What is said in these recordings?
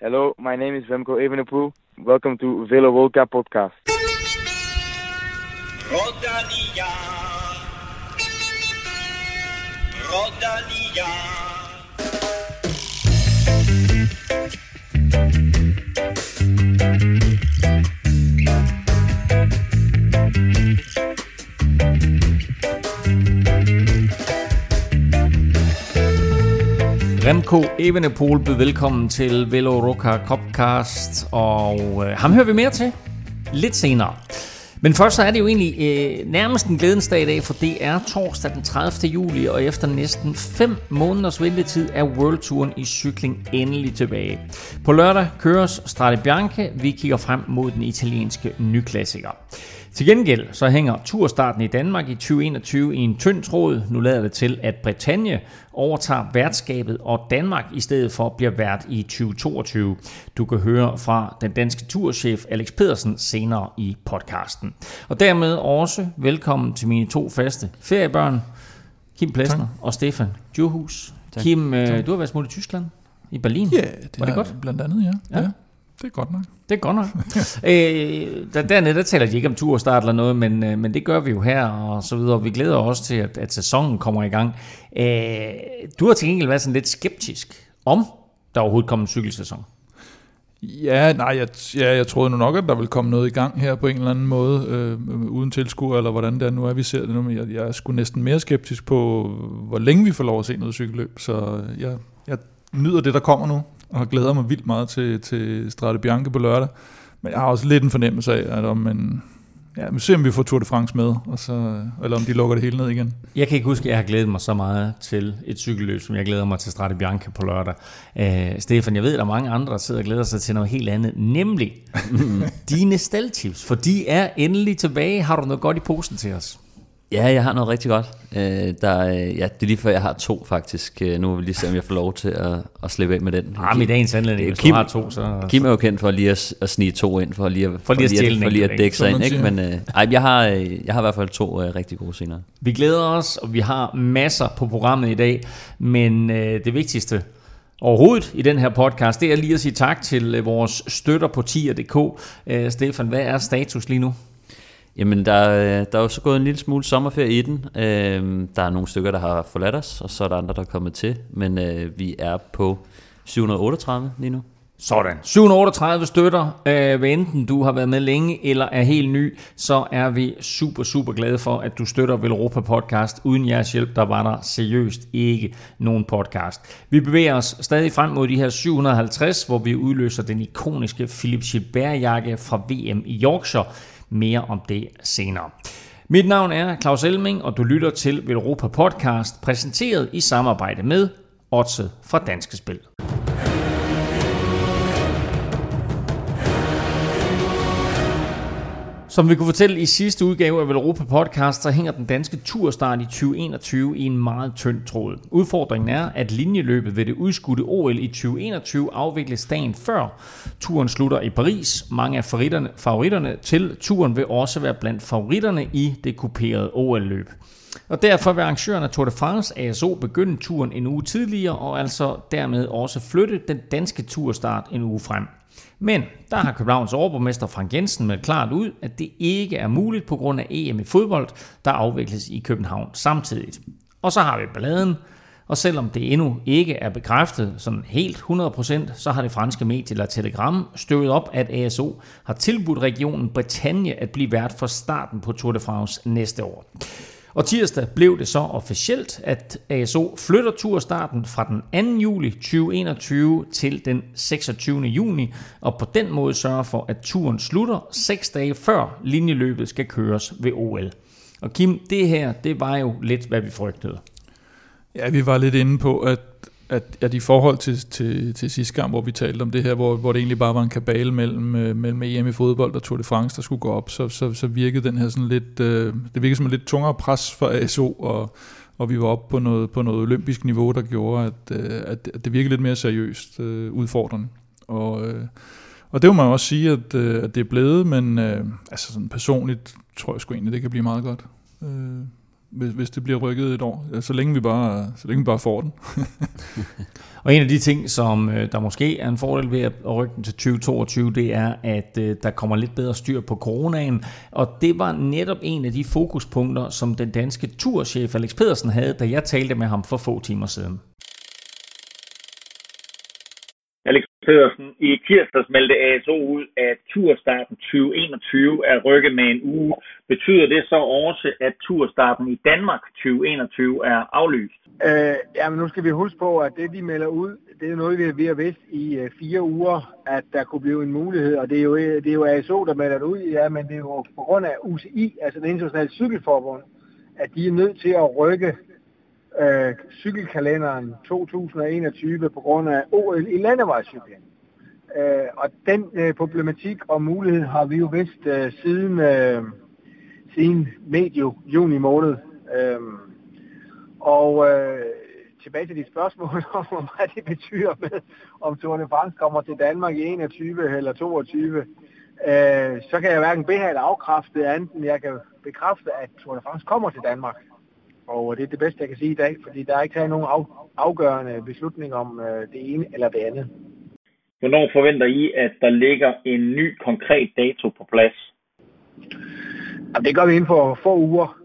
Hello, my name is Remco Evenepoel. Welcome to Velo Volca podcast. Rodalia. Rodalia. Remco Evenepoel byder velkommen til Velo Roca Copcast, og øh, ham hører vi mere til lidt senere. Men først så er det jo egentlig øh, nærmest en glædens dag i dag, for det er torsdag den 30. juli, og efter næsten 5 måneders ventetid er World Touren i cykling endelig tilbage. På lørdag køres Strade Bianche, vi kigger frem mod den italienske nyklassiker. Til gengæld så hænger turstarten i Danmark i 2021 i en tynd tråd. Nu lader det til, at Bretagne overtager værtskabet, og Danmark i stedet for bliver vært i 2022. Du kan høre fra den danske turchef Alex Pedersen senere i podcasten. Og dermed også velkommen til mine to faste feriebørn, Kim Plesner og Stefan Djurhus. Kim, øh, du har været smut i Tyskland, i Berlin. Ja, det Var det godt? Blandt andet, ja. Ja. ja. Det er godt nok. Det er godt nok. øh, der, dernede, der taler de ikke om turstart eller noget, men, øh, men det gør vi jo her, og så videre. Vi glæder os til, at, at sæsonen kommer i gang. Øh, du har til gengæld været sådan lidt skeptisk om, der overhovedet kommer en cykelsæson. Ja, nej, jeg, ja, jeg troede nu nok, at der ville komme noget i gang her på en eller anden måde, øh, uden tilskuer, eller hvordan det er nu er, vi ser det nu, men jeg, jeg er sgu næsten mere skeptisk på, hvor længe vi får lov at se noget cykelløb, så jeg, jeg nyder det, der kommer nu, og glæder mig vildt meget til, til Strade Bianche på lørdag, men jeg har også lidt en fornemmelse af, at om en, ja, vi ser, om vi får Tour de France med, og så, eller om de lukker det hele ned igen. Jeg kan ikke huske, at jeg har glædet mig så meget til et cykelløb, som jeg glæder mig til Strade Bianche på lørdag. Øh, Stefan, jeg ved, at der er mange andre, der sidder og glæder sig til noget helt andet, nemlig dine staldtips, for de er endelig tilbage. Har du noget godt i posen til os? Ja, jeg har noget rigtig godt. Øh, der, er- ja, det er lige før, jeg har to faktisk. Øh, nu vil vi lige se, om jeg får lov til at, at slippe af med den. Ah, men i dagens anledning, Det er hvis Kim- du har to, så... Kim er jo kendt for lige at, at snige to ind, for lige at, For lige at stjæle for lige at enkelt, dække sig ind. Ikke? Men øh, ej, jeg, har, øh, jeg har i hvert fald to øh, rigtig gode senere. Vi glæder os, og vi har masser på programmet i dag, men øh, det vigtigste overhovedet i den her podcast, det er lige at sige tak til øh, vores støtter på tier.dk. Øh, Stefan, hvad er status lige nu? Jamen, der, øh, der er jo så gået en lille smule sommerferie i den. Øh, der er nogle stykker, der har forladt os, og så er der andre, der er kommet til. Men øh, vi er på 738 lige nu. Sådan. 738 støtter. Øh, hvad enten du har været med længe eller er helt ny, så er vi super, super glade for, at du støtter Velropa Podcast. Uden jeres hjælp, der var der seriøst ikke nogen podcast. Vi bevæger os stadig frem mod de her 750, hvor vi udløser den ikoniske Philip Gilbert-jakke fra VM i Yorkshire. Mere om det senere. Mit navn er Claus Elming, og du lytter til Velropa Podcast, præsenteret i samarbejde med Otse fra Danske Spil. Som vi kunne fortælle i sidste udgave af Velropa Podcast, så hænger den danske turstart i 2021 i en meget tynd tråd. Udfordringen er, at linjeløbet ved det udskudte OL i 2021 afvikles dagen før turen slutter i Paris. Mange af favoritterne, favoritterne til turen vil også være blandt favoritterne i det kuperede OL-løb. Og derfor vil arrangøren af Tour de France ASO begynde turen en uge tidligere, og altså dermed også flytte den danske turstart en uge frem. Men der har Københavns overborgmester Frank Jensen meldt klart ud, at det ikke er muligt på grund af EM i fodbold, der afvikles i København samtidig. Og så har vi balladen, og selvom det endnu ikke er bekræftet sådan helt 100%, så har det franske medie La Telegram støvet op, at ASO har tilbudt regionen Bretagne at blive vært for starten på Tour de France næste år. Og tirsdag blev det så officielt, at ASO flytter turstarten fra den 2. juli 2021 til den 26. juni, og på den måde sørger for, at turen slutter 6 dage før linjeløbet skal køres ved OL. Og Kim, det her, det var jo lidt, hvad vi frygtede. Ja, vi var lidt inde på, at, at, at i forhold til, til, til sidste gang, hvor vi talte om det her, hvor, hvor det egentlig bare var en kabale mellem, øh, mellem EM i fodbold og Tour de France, der skulle gå op, så, så, så virkede den her sådan lidt, øh, det virkede som en lidt tungere pres for ASO, og, og vi var oppe på noget, på noget olympisk niveau, der gjorde, at, øh, at, at det virkede lidt mere seriøst øh, udfordrende. Og, øh, og det må man jo også sige, at, øh, at det er blevet, men øh, altså sådan personligt tror jeg sgu egentlig, det kan blive meget godt. Øh, hvis, hvis det bliver rykket et år, så længe vi bare, så længe vi bare får den. og en af de ting, som øh, der måske er en fordel ved at rykke den til 2022, det er, at øh, der kommer lidt bedre styr på coronaen, og det var netop en af de fokuspunkter, som den danske turchef Alex Pedersen havde, da jeg talte med ham for få timer siden. Pedersen. I tirsdags meldte ASO ud, at turstarten 2021 er rykket med en uge. Betyder det så også, at turstarten i Danmark 2021 er aflyst? Øh, ja, men nu skal vi huske på, at det, de melder ud, det er noget, vi har vidst i øh, fire uger, at der kunne blive en mulighed. Og det er, jo, det er jo ASO, der melder det ud, ja, men det er jo på grund af UCI, altså det internationale cykelforbund, at de er nødt til at rykke øh, cykelkalenderen 2021 på grund af OL i landevejscykling. Øh, og den øh, problematik og mulighed har vi jo vidst øh, siden, øh, siden medio juni måned. Øh, og øh, tilbage til de spørgsmål om, hvad det betyder med, om Tour de France kommer til Danmark i 21 eller 22. Øh, så kan jeg hverken bede eller afkræfte, andet jeg kan bekræfte, at Tour de France kommer til Danmark. Og det er det bedste, jeg kan sige i dag, fordi der er ikke taget nogen af, afgørende beslutning om øh, det ene eller det andet. Hvornår forventer I, at der ligger en ny konkret dato på plads? Jamen, det gør vi inden for få uger.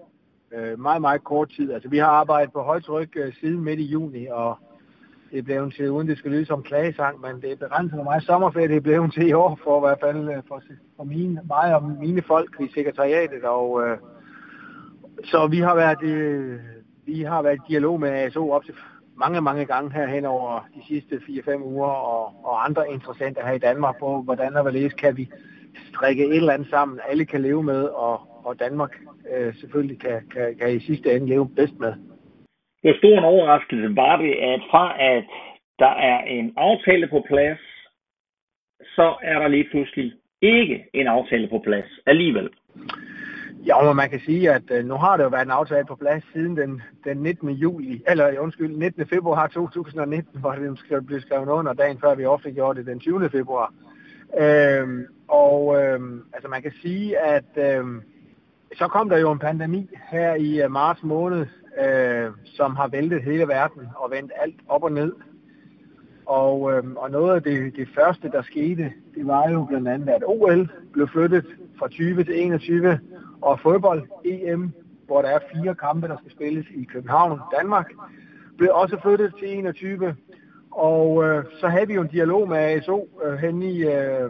Øh, meget, meget kort tid. Altså, vi har arbejdet på højtryk øh, siden midt i juni, og det er blevet til, uden det skal lyde som klagesang, men det er begrænset hvor meget sommerferie det er blevet til i år, for i hvert fald øh, for, for mine, mig og mine folk i sekretariatet. Og, øh, så vi har været, øh, vi har været i dialog med ASO op til mange, mange gange her hen over de sidste 4-5 uger, og, og andre interessenter her i Danmark på, hvordan og hvorledes kan vi strikke et eller andet sammen, alle kan leve med, og, og Danmark øh, selvfølgelig kan, kan, kan i sidste ende leve bedst med. Hvor stor en overraskelse var det, at fra at der er en aftale på plads, så er der lige pludselig ikke en aftale på plads alligevel. Ja, men man kan sige, at øh, nu har der jo været en aftale på plads siden den, den 19. juli, eller undskyld, 19. februar 2019, hvor det blev skrevet under dagen før vi offentliggjorde det den 20. februar. Øhm, og øhm, altså man kan sige, at øhm, så kom der jo en pandemi her i øh, marts måned, øh, som har væltet hele verden og vendt alt op og ned. Og, øhm, og noget af det, det første, der skete, det var jo blandt andet, at OL blev flyttet fra 20 til 21, og fodbold EM, hvor der er fire kampe, der skal spilles i København, Danmark, blev også flyttet til 21. Og øh, så havde vi jo en dialog med ASO øh, hen, i, øh,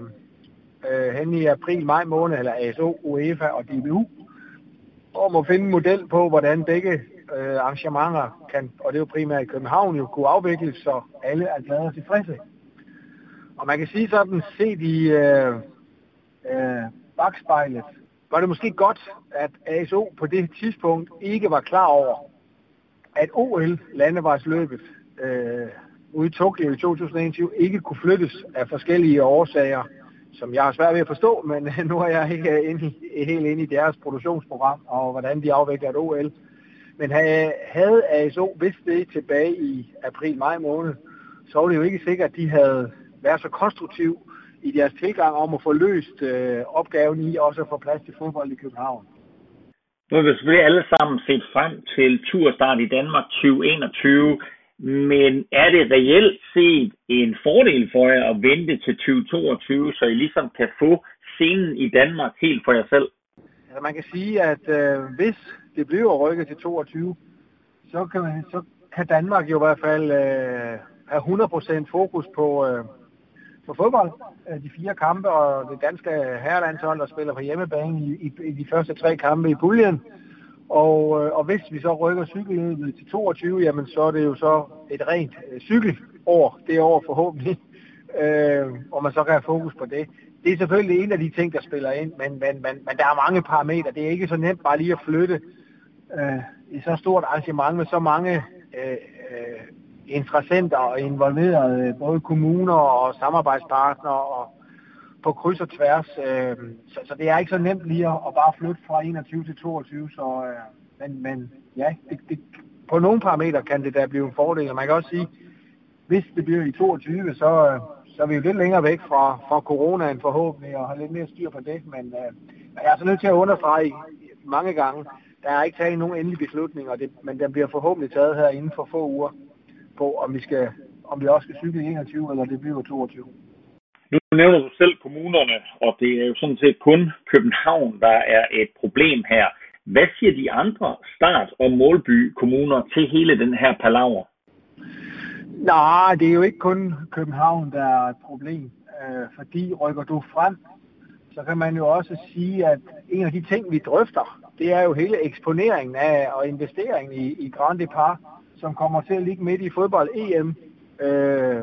øh hen i april-maj måned, eller ASO, UEFA og DBU, om at finde en model på, hvordan begge øh, arrangementer kan, og det er jo primært i København, jo kunne afvikles, så alle er glade og tilfredse. Og man kan sige sådan, set i øh, øh, bagspejlet, var det måske godt, at ASO på det tidspunkt ikke var klar over, at OL, landevejsløbet, øh, ude i Tokyo i 2021, ikke kunne flyttes af forskellige årsager, som jeg har svært ved at forstå, men nu er jeg ikke inde i, helt inde i deres produktionsprogram og hvordan de afvikler et OL. Men havde ASO vidst det tilbage i april-maj måned, så var det jo ikke sikkert, at de havde været så konstruktive i deres tilgang om at få løst øh, opgaven i også at få plads til fodbold i København. Nu har vi selvfølgelig alle sammen set frem til turstart i Danmark 2021, men er det reelt set en fordel for jer at vente til 2022, så I ligesom kan få scenen i Danmark helt for jer selv? Altså man kan sige, at øh, hvis det bliver rykket til 22, så kan, så kan Danmark jo i hvert fald øh, have 100% fokus på, øh, på fodbold. Øh, de fire kampe og det danske herrelandshold, der spiller på hjemmebane i, i, i de første tre kampe i puljen. Og, øh, og hvis vi så rykker cykelløbet til 22, jamen så er det jo så et rent øh, cykelår, det år forhåbentlig, øh, og man så kan have fokus på det. Det er selvfølgelig en af de ting, der spiller ind, men, men, men, men der er mange parametre. Det er ikke så nemt bare lige at flytte øh, i så stort arrangement med så mange øh, øh, interessenter og involverede, øh, både kommuner og samarbejdspartnere og på kryds og tværs. Øh, så, så det er ikke så nemt lige at, at bare flytte fra 21 til 22, så, øh, men, men ja, det, det, på nogle parametre kan det da blive en fordel, og man kan også sige, hvis det bliver i 22, så, øh, så er vi jo lidt længere væk fra, fra coronaen forhåbentlig, og har lidt mere styr på det, men øh, jeg er så nødt til at understrege mange gange, der er ikke taget nogen endelig beslutning, og det, men den bliver forhåbentlig taget her inden for få uger på, om vi, skal, om vi også skal cykle i 21, eller det bliver 22. Nu nævner du selv kommunerne, og det er jo sådan set kun København, der er et problem her. Hvad siger de andre start- og målby kommuner til hele den her palaver? Nej, det er jo ikke kun København, der er et problem. Øh, fordi rykker du frem, så kan man jo også sige, at en af de ting, vi drøfter, det er jo hele eksponeringen af og investeringen i, i Grand Depart, som kommer til at ligge midt i fodbold-EM. Øh,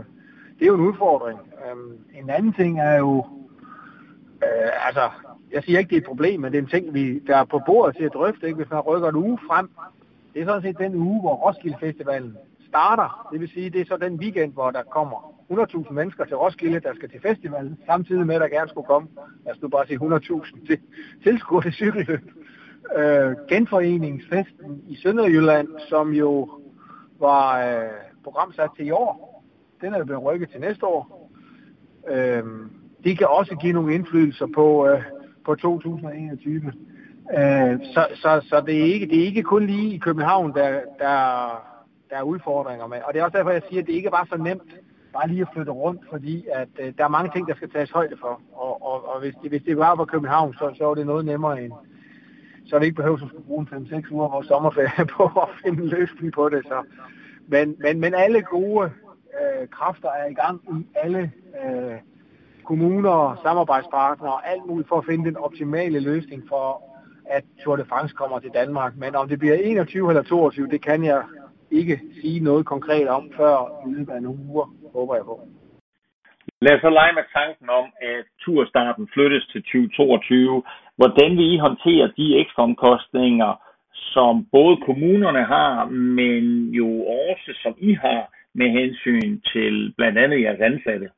det er jo en udfordring. Øh, en anden ting er jo, øh, altså, jeg siger ikke, det er et problem, men det er en ting, vi, der er på bordet til at drøfte, ikke? hvis man rykker en uge frem. Det er sådan set den uge, hvor Roskilde Festivalen starter. Det vil sige, det er så den weekend, hvor der kommer 100.000 mennesker til Roskilde, der skal til festivalen, samtidig med, at der gerne skulle komme, lad os nu bare sige 100.000 til tilskuer til cykelløb. Øh, genforeningsfesten i Sønderjylland, som jo var øh, programsat til i år, den er jo blevet rykket til næste år. Øh, det kan også give nogle indflydelser på, øh, på 2021. Øh, så, så, så det, er ikke, det er ikke kun lige i København, der, der, der er udfordringer med. Og det er også derfor, jeg siger, at det ikke var så nemt bare lige at flytte rundt, fordi at, øh, der er mange ting, der skal tages højde for. Og, og, og hvis, det, hvis det var på København, så, så var det noget nemmere end, så det ikke behøver at skulle bruge 5-6 uger vores sommerferie på at finde en løsning på det. Så. Men, men, men alle gode øh, kræfter er i gang i alle øh, kommuner, samarbejdspartnere og alt muligt for at finde den optimale løsning for, at Tour de France kommer til Danmark. Men om det bliver 21 eller 22, det kan jeg ikke sige noget konkret om før i løbet af nogle uger, håber jeg på. Lad os så lege med tanken om, at turstarten flyttes til 2022. Hvordan vil I håndtere de ekstra omkostninger, som både kommunerne har, men jo også som I har med hensyn til blandt andet jeres ansatte?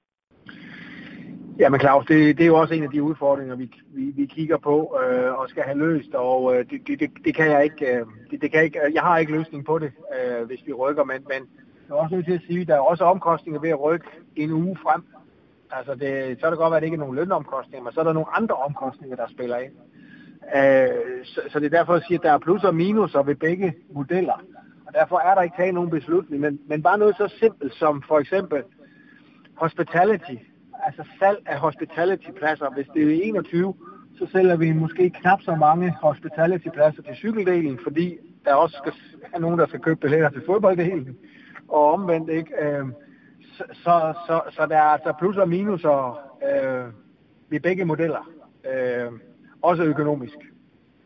Ja, men Claus, det, det er jo også en af de udfordringer, vi, vi, vi kigger på øh, og skal have løst, og øh, det, det, det, kan jeg ikke, øh, det, det kan jeg ikke, jeg har ikke løsning på det, øh, hvis vi rykker, men, men jeg er også nødt til at sige, at der er også omkostninger ved at rykke en uge frem. Altså det, så er det godt at det ikke er nogen lønomkostninger, men så er der nogle andre omkostninger, der spiller ind. Øh, så, så det er derfor, at jeg siger, at der er plus og minuser ved begge modeller. Og derfor er der ikke taget nogen beslutning, men, men bare noget så simpelt som for eksempel hospitality altså salg af hospitality-pladser. Hvis det er 21, så sælger vi måske knap så mange hospitality-pladser til cykeldelen, fordi der også skal være nogen, der skal købe billetter til fodbolddelen, og omvendt ikke. Øh, så, så, så, så der er altså plus og minuser øh, ved begge modeller, øh, også økonomisk.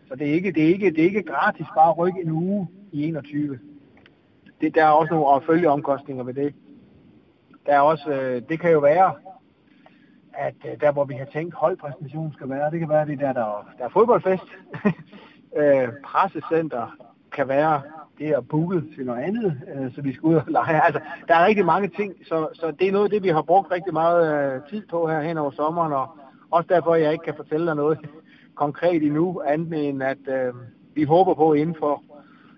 Så det er, ikke, det, er ikke, det er ikke gratis bare at rykke en uge i 21. Det, der er også nogle følgeomkostninger ved det. Der er også, øh, det kan jo være, at øh, der hvor vi har tænkt holdpræstation skal være, det kan være det der, der, der er fodboldfest. øh, pressecenter kan være det er booket til noget andet, øh, så vi skal ud og lege. Altså, der er rigtig mange ting, så, så det er noget af det, vi har brugt rigtig meget øh, tid på her hen over sommeren, og også derfor, jeg ikke kan fortælle dig noget konkret endnu, andet end at øh, vi håber på inden for,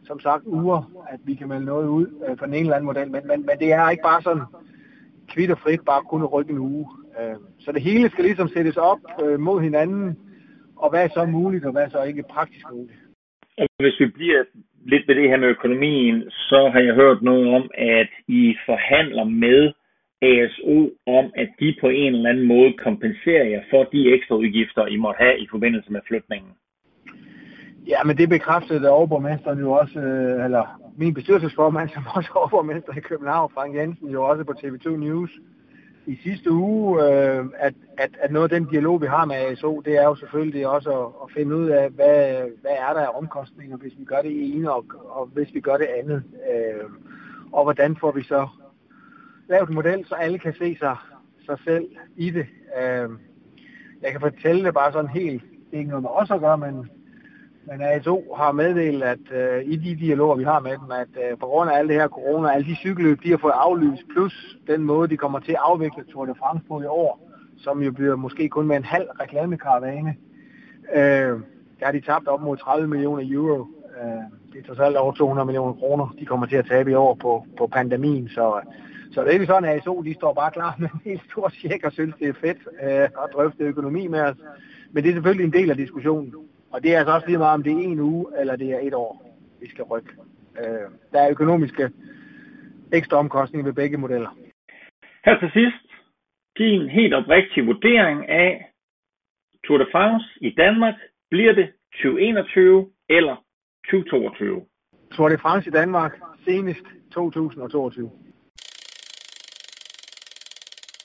som sagt, uger, at vi kan melde noget ud øh, for en eller anden model, men, men, men det er ikke bare sådan kvitt og frit bare kun at rykke en uge. Øh, så det hele skal ligesom sættes op øh, mod hinanden, og hvad er så muligt, og hvad er så ikke praktisk muligt. Altså, hvis vi bliver lidt ved det her med økonomien, så har jeg hørt noget om, at I forhandler med ASO om, at de på en eller anden måde kompenserer jer for de ekstra udgifter, I måtte have i forbindelse med flytningen. Ja, men det bekræftede overborgmesteren jo også, øh, eller min bestyrelsesformand, som også er overborgmester i København, Frank Jensen, jo også på TV2 News, i sidste uge, øh, at, at, at noget af den dialog, vi har med ASO, det er jo selvfølgelig også at, at finde ud af, hvad, hvad er der af omkostninger, hvis vi gør det ene, og, og hvis vi gør det andet. Øh, og hvordan får vi så lavet en model, så alle kan se sig, sig selv i det. Øh, jeg kan fortælle det bare sådan helt, det er ikke noget med os at gøre, men men ASO har meddelt, at øh, i de dialoger, vi har med dem, at øh, på grund af alt det her corona, alle de cykelløb, de har fået aflyst, plus den måde, de kommer til at afvikle Tour de France på i år, som jo bliver måske kun med en halv reklamekaravane, øh, der har de tabt op mod 30 millioner euro. Øh, det er trods alt over 200 millioner kroner, de kommer til at tabe i år på, på pandemien, så, så det er ikke sådan, at ASO de står bare klar med en helt stor tjek og synes, det er fedt øh, at drøfte økonomi med os. Men det er selvfølgelig en del af diskussionen. Og det er altså også lige meget, om det er en uge, eller det er et år, vi skal rykke. Øh, der er økonomiske ekstra omkostninger ved begge modeller. Her til sidst, din helt oprigtige vurdering af Tour de France i Danmark. Bliver det 2021 eller 2022? Tour de France i Danmark senest 2022.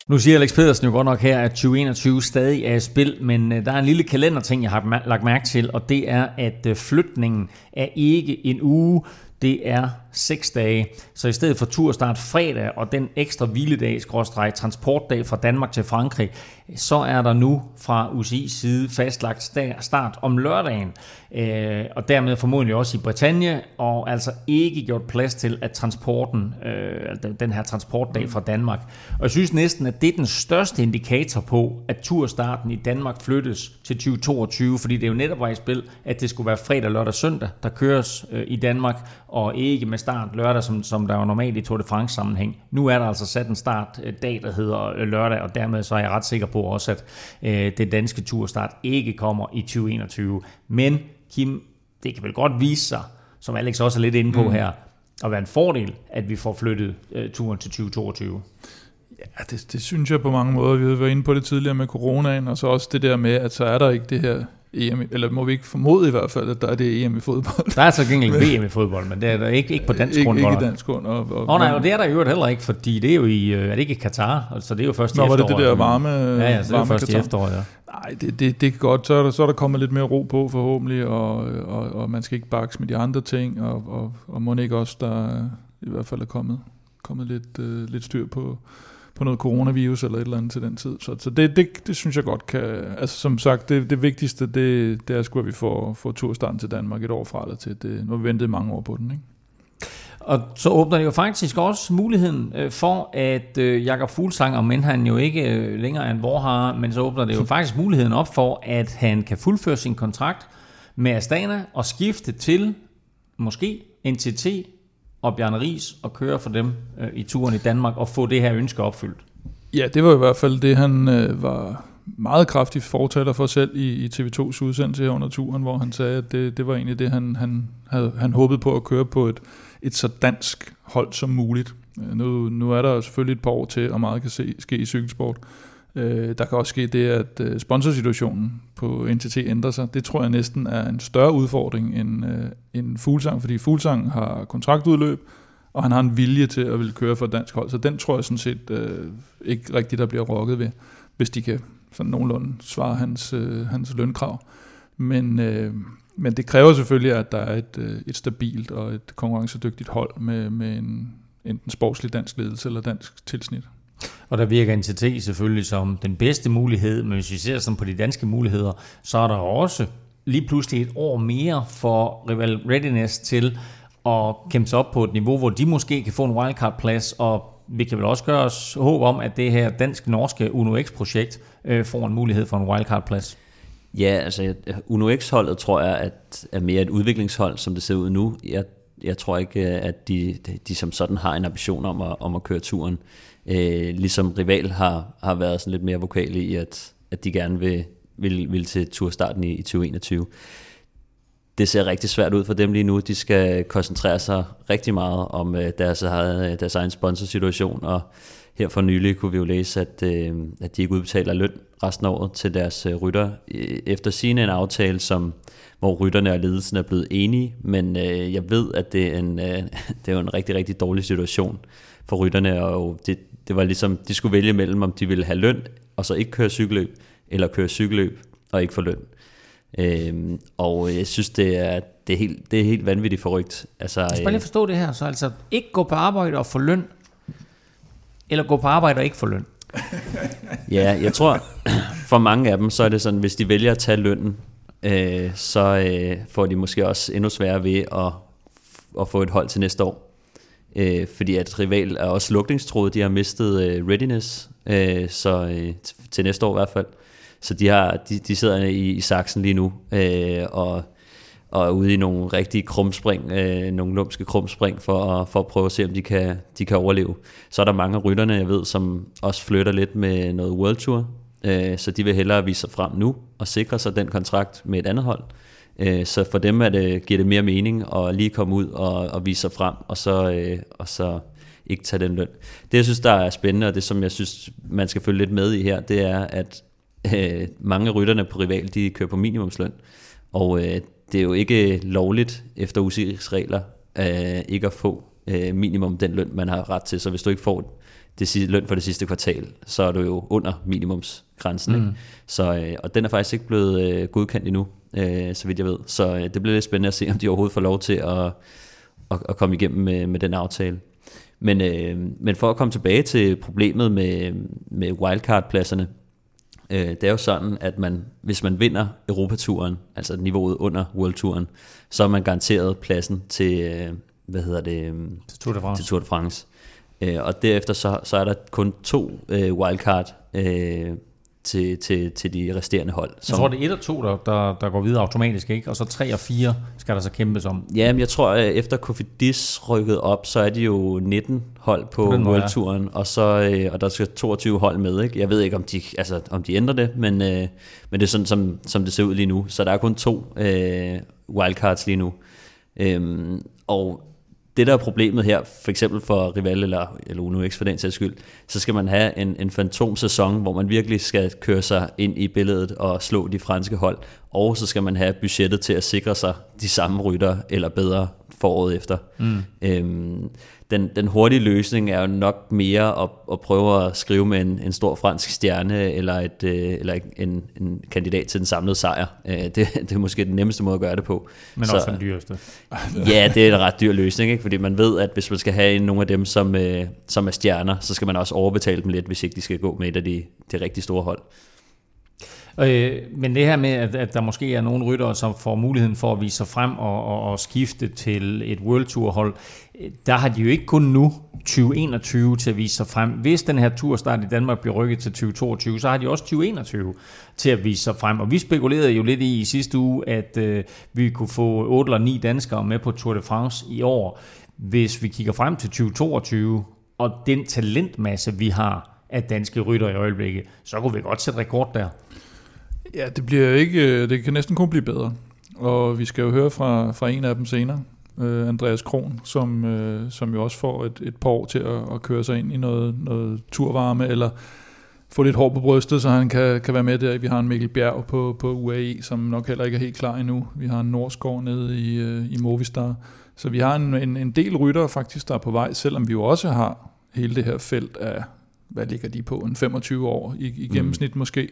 Nu siger Alex Pedersen jo godt nok her, at 2021 stadig er i spil, men øh, der er en lille kalenderting, jeg har lagt mærke til, og det er, at øh, flytningen er ikke en uge, det er 6 dage. Så i stedet for turstart fredag og den ekstra hviledag, transportdag fra Danmark til Frankrig, så er der nu fra UCI's side fastlagt start om lørdagen, øh, og dermed formodentlig også i Bretagne, og altså ikke gjort plads til, at transporten, øh, den her transportdag fra Danmark. Og jeg synes næsten, at det er den største indikator på, at turstarten i Danmark flyttes til 2022, fordi det er jo netop var i spil, at det skulle være fredag, lørdag, søndag, der køres øh, i Danmark, og ikke med start lørdag, som, som der var normalt i Tour de France sammenhæng. Nu er der altså sat en startdag, der hedder øh, lørdag, og dermed så er jeg ret sikker på også, at øh, det danske turstart ikke kommer i 2021. Men Kim, det kan vel godt vise sig, som Alex også er lidt inde på mm. her, at være en fordel, at vi får flyttet øh, turen til 2022. Ja, det, det synes jeg på mange måder. Vi har været inde på det tidligere med coronaen, og så også det der med, at så er der ikke det her EM, eller må vi ikke formode i hvert fald, at der er det EM i fodbold. Der er så gengæld VM i fodbold, men det er der ikke, ikke på dansk grund. Ikke, ikke dansk grund. Og, og, oh, nej, og det er der jo heller ikke, fordi det er jo i, øh, er det ikke i Katar, så altså, det er jo først Nå, i efteråret. var det det der varme Ja, ja, så det er først Katar. i efteråret, ja. Nej, det, det, det er godt. Så er, der, så er der kommet lidt mere ro på forhåbentlig, og, og, og man skal ikke bakse med de andre ting, og, og, og må ikke også, der i hvert fald er kommet, kommet lidt, øh, lidt styr på, på noget coronavirus eller et eller andet til den tid. Så, så det, det, det synes jeg godt kan... Altså som sagt, det, det vigtigste, det, det er sgu, at vi får, får turstarten til Danmark et år fra eller til. Det, nu har vi ventet mange år på den, ikke? Og så åbner det jo faktisk også muligheden øh, for, at øh, Jakob Fuglsang, om end han jo ikke øh, længere er en vorhar, men så åbner det jo faktisk muligheden op for, at han kan fuldføre sin kontrakt med Astana og skifte til måske NTT og Bjarne Ries og køre for dem øh, i turen i Danmark og få det her ønske opfyldt. Ja, det var i hvert fald det, han øh, var meget kraftigt fortaler for selv i, i TV2's udsendelse her under turen, hvor han sagde, at det, det var egentlig det, han, han, havde, han håbede på at køre på et, et så dansk hold som muligt. Øh, nu, nu er der selvfølgelig et par år til, og meget kan se, ske i cykelsport. Øh, der kan også ske det, at øh, sponsorsituationen på NTT ændrer sig. Det tror jeg næsten er en større udfordring end, øh, end Fuglsang, fordi Fuglsang har kontraktudløb, og han har en vilje til at ville køre for et dansk hold. Så den tror jeg sådan set øh, ikke rigtigt, der bliver rokket ved, hvis de kan sådan nogenlunde svare hans, øh, hans lønkrav. Men, øh, men det kræver selvfølgelig, at der er et, øh, et stabilt og et konkurrencedygtigt hold med, med en enten sportslig dansk ledelse eller dansk tilsnit. Og der virker NTT selvfølgelig som den bedste mulighed, men hvis vi ser sådan på de danske muligheder, så er der også lige pludselig et år mere for Rival Readiness til at kæmpe sig op på et niveau, hvor de måske kan få en wildcard-plads, og vi kan vel også gøre os håb om, at det her dansk-norske Uno X-projekt øh, får en mulighed for en wildcard-plads. Ja, altså Uno X-holdet tror jeg at er mere et udviklingshold, som det ser ud nu. Jeg, jeg tror ikke, at de, de som sådan har en ambition om at, om at køre turen. Øh, ligesom Rival har, har været sådan lidt mere vokale i, at, at de gerne vil, vil, vil til turstarten i, i 2021. Det ser rigtig svært ud for dem lige nu. De skal koncentrere sig rigtig meget om øh, deres, øh, deres egen sponsorsituation, og her for nylig kunne vi jo læse, at, øh, at de ikke udbetaler løn resten af året til deres øh, rytter. Efter sine en aftale, som, hvor rytterne og ledelsen er blevet enige, men øh, jeg ved, at det er, en, øh, det er jo en rigtig, rigtig dårlig situation for rytterne, og det, det var ligesom, de skulle vælge mellem, om de ville have løn, og så ikke køre cykelløb, eller køre cykelløb, og ikke få løn. Øhm, og jeg synes, det er, det er, helt, det er helt vanvittigt forrygt. Altså, jeg skal bare lige forstå det her. Så altså ikke gå på arbejde og få løn, eller gå på arbejde og ikke få løn. ja, jeg tror, for mange af dem, så er det sådan, hvis de vælger at tage lønnen, øh, så øh, får de måske også endnu sværere ved at, at få et hold til næste år. Øh, fordi at rival er også lukningstroet, de har mistet øh, readiness, øh, så øh, til næste år i hvert fald. Så de, har, de, de sidder i, i saksen lige nu, øh, og, og er ude i nogle rigtige krumspring, øh, nogle lumske krumspring, for, for at prøve at se, om de kan, de kan overleve. Så er der mange af rytterne, jeg ved, som også flytter lidt med noget World Tour, øh, så de vil hellere vise sig frem nu og sikre sig den kontrakt med et andet hold. Øh, så for dem er det, giver det mere mening at lige komme ud og, og vise sig frem, og så, øh, og så ikke tage den løn. Det jeg synes, der er spændende, og det som jeg synes, man skal følge lidt med i her, det er, at øh, mange af rytterne på rival, de kører på minimumsløn, og øh, det er jo ikke lovligt efter UCI's regler øh, ikke at få øh, minimum den løn, man har ret til. Så hvis du ikke får det løn for det sidste kvartal, så er du jo under minimumsgrænsen. Mm. Ikke? Så, øh, og den er faktisk ikke blevet øh, godkendt endnu, øh, så vidt jeg ved. Så øh, det bliver lidt spændende at se, om de overhovedet får lov til at, at, at komme igennem med, med den aftale. Men, øh, men for at komme tilbage til problemet med, med wildcard-pladserne, øh, det er jo sådan, at man, hvis man vinder Europaturen, altså niveauet under World-turen, så er man garanteret pladsen til, øh, hvad hedder det? Øhm, til Tour de France. Til Tour de France. Øh, og derefter så, så er der kun to øh, wildcard øh, til, til, til de resterende hold. Som, jeg tror, det er et og to, der, der, der går videre automatisk, ikke? Og så tre og fire skal der så kæmpes om. Ja, men jeg tror, at efter Kofidis rykket op, så er de jo 19 hold på, på World-turen, og, så, øh, og der skal 22 hold med. Ikke? Jeg ved ikke, om de, altså, om de ændrer det, men, øh, men det er sådan, som, som det ser ud lige nu. Så der er kun to øh, wildcards lige nu. Øhm, og det der er problemet her, for eksempel for Rival eller, eller Uno X for den sags skyld, så skal man have en, en fantomsæson, hvor man virkelig skal køre sig ind i billedet og slå de franske hold, og så skal man have budgettet til at sikre sig de samme rytter eller bedre foråret efter. Mm. Øhm, den, den hurtige løsning er jo nok mere at, at prøve at skrive med en, en stor fransk stjerne, eller, et, øh, eller en, en kandidat til den samlede sejr. Øh, det, det er måske den nemmeste måde at gøre det på. Men Så, også den dyreste. ja, det er en ret dyr løsning, ikke? fordi man ved, at hvis man skal have nogle af dem, som, øh, som er stjerner, så skal man også overbetale dem lidt, hvis ikke de skal gå med et af de, de rigtig store hold. Øh, men det her med, at, at der måske er nogle ryttere, som får muligheden for at vise sig frem og, og, og skifte til et World Tour hold, øh, der har de jo ikke kun nu 2021 til at vise sig frem. Hvis den her turstart i Danmark bliver rykket til 2022, så har de også 2021 til at vise sig frem. Og vi spekulerede jo lidt i i sidste uge, at øh, vi kunne få 8 eller 9 danskere med på Tour de France i år. Hvis vi kigger frem til 2022, og den talentmasse, vi har af danske rytter i øjeblikket, så kunne vi godt sætte rekord der. Ja, det bliver ikke, øh, det kan næsten kun blive bedre. Og vi skal jo høre fra, fra en af dem senere, uh, Andreas Kron, som, uh, som jo også får et, et par år til at, at køre sig ind i noget, noget turvarme, eller få lidt hår på brystet, så han kan, kan være med der. Vi har en Mikkel Bjerg på, på UAE, som nok heller ikke er helt klar endnu. Vi har en Norskov nede i, uh, i Movistar. Så vi har en, en, en del rytter faktisk, der er på vej, selvom vi jo også har hele det her felt af, hvad ligger de på, en 25 år i, i gennemsnit mm. måske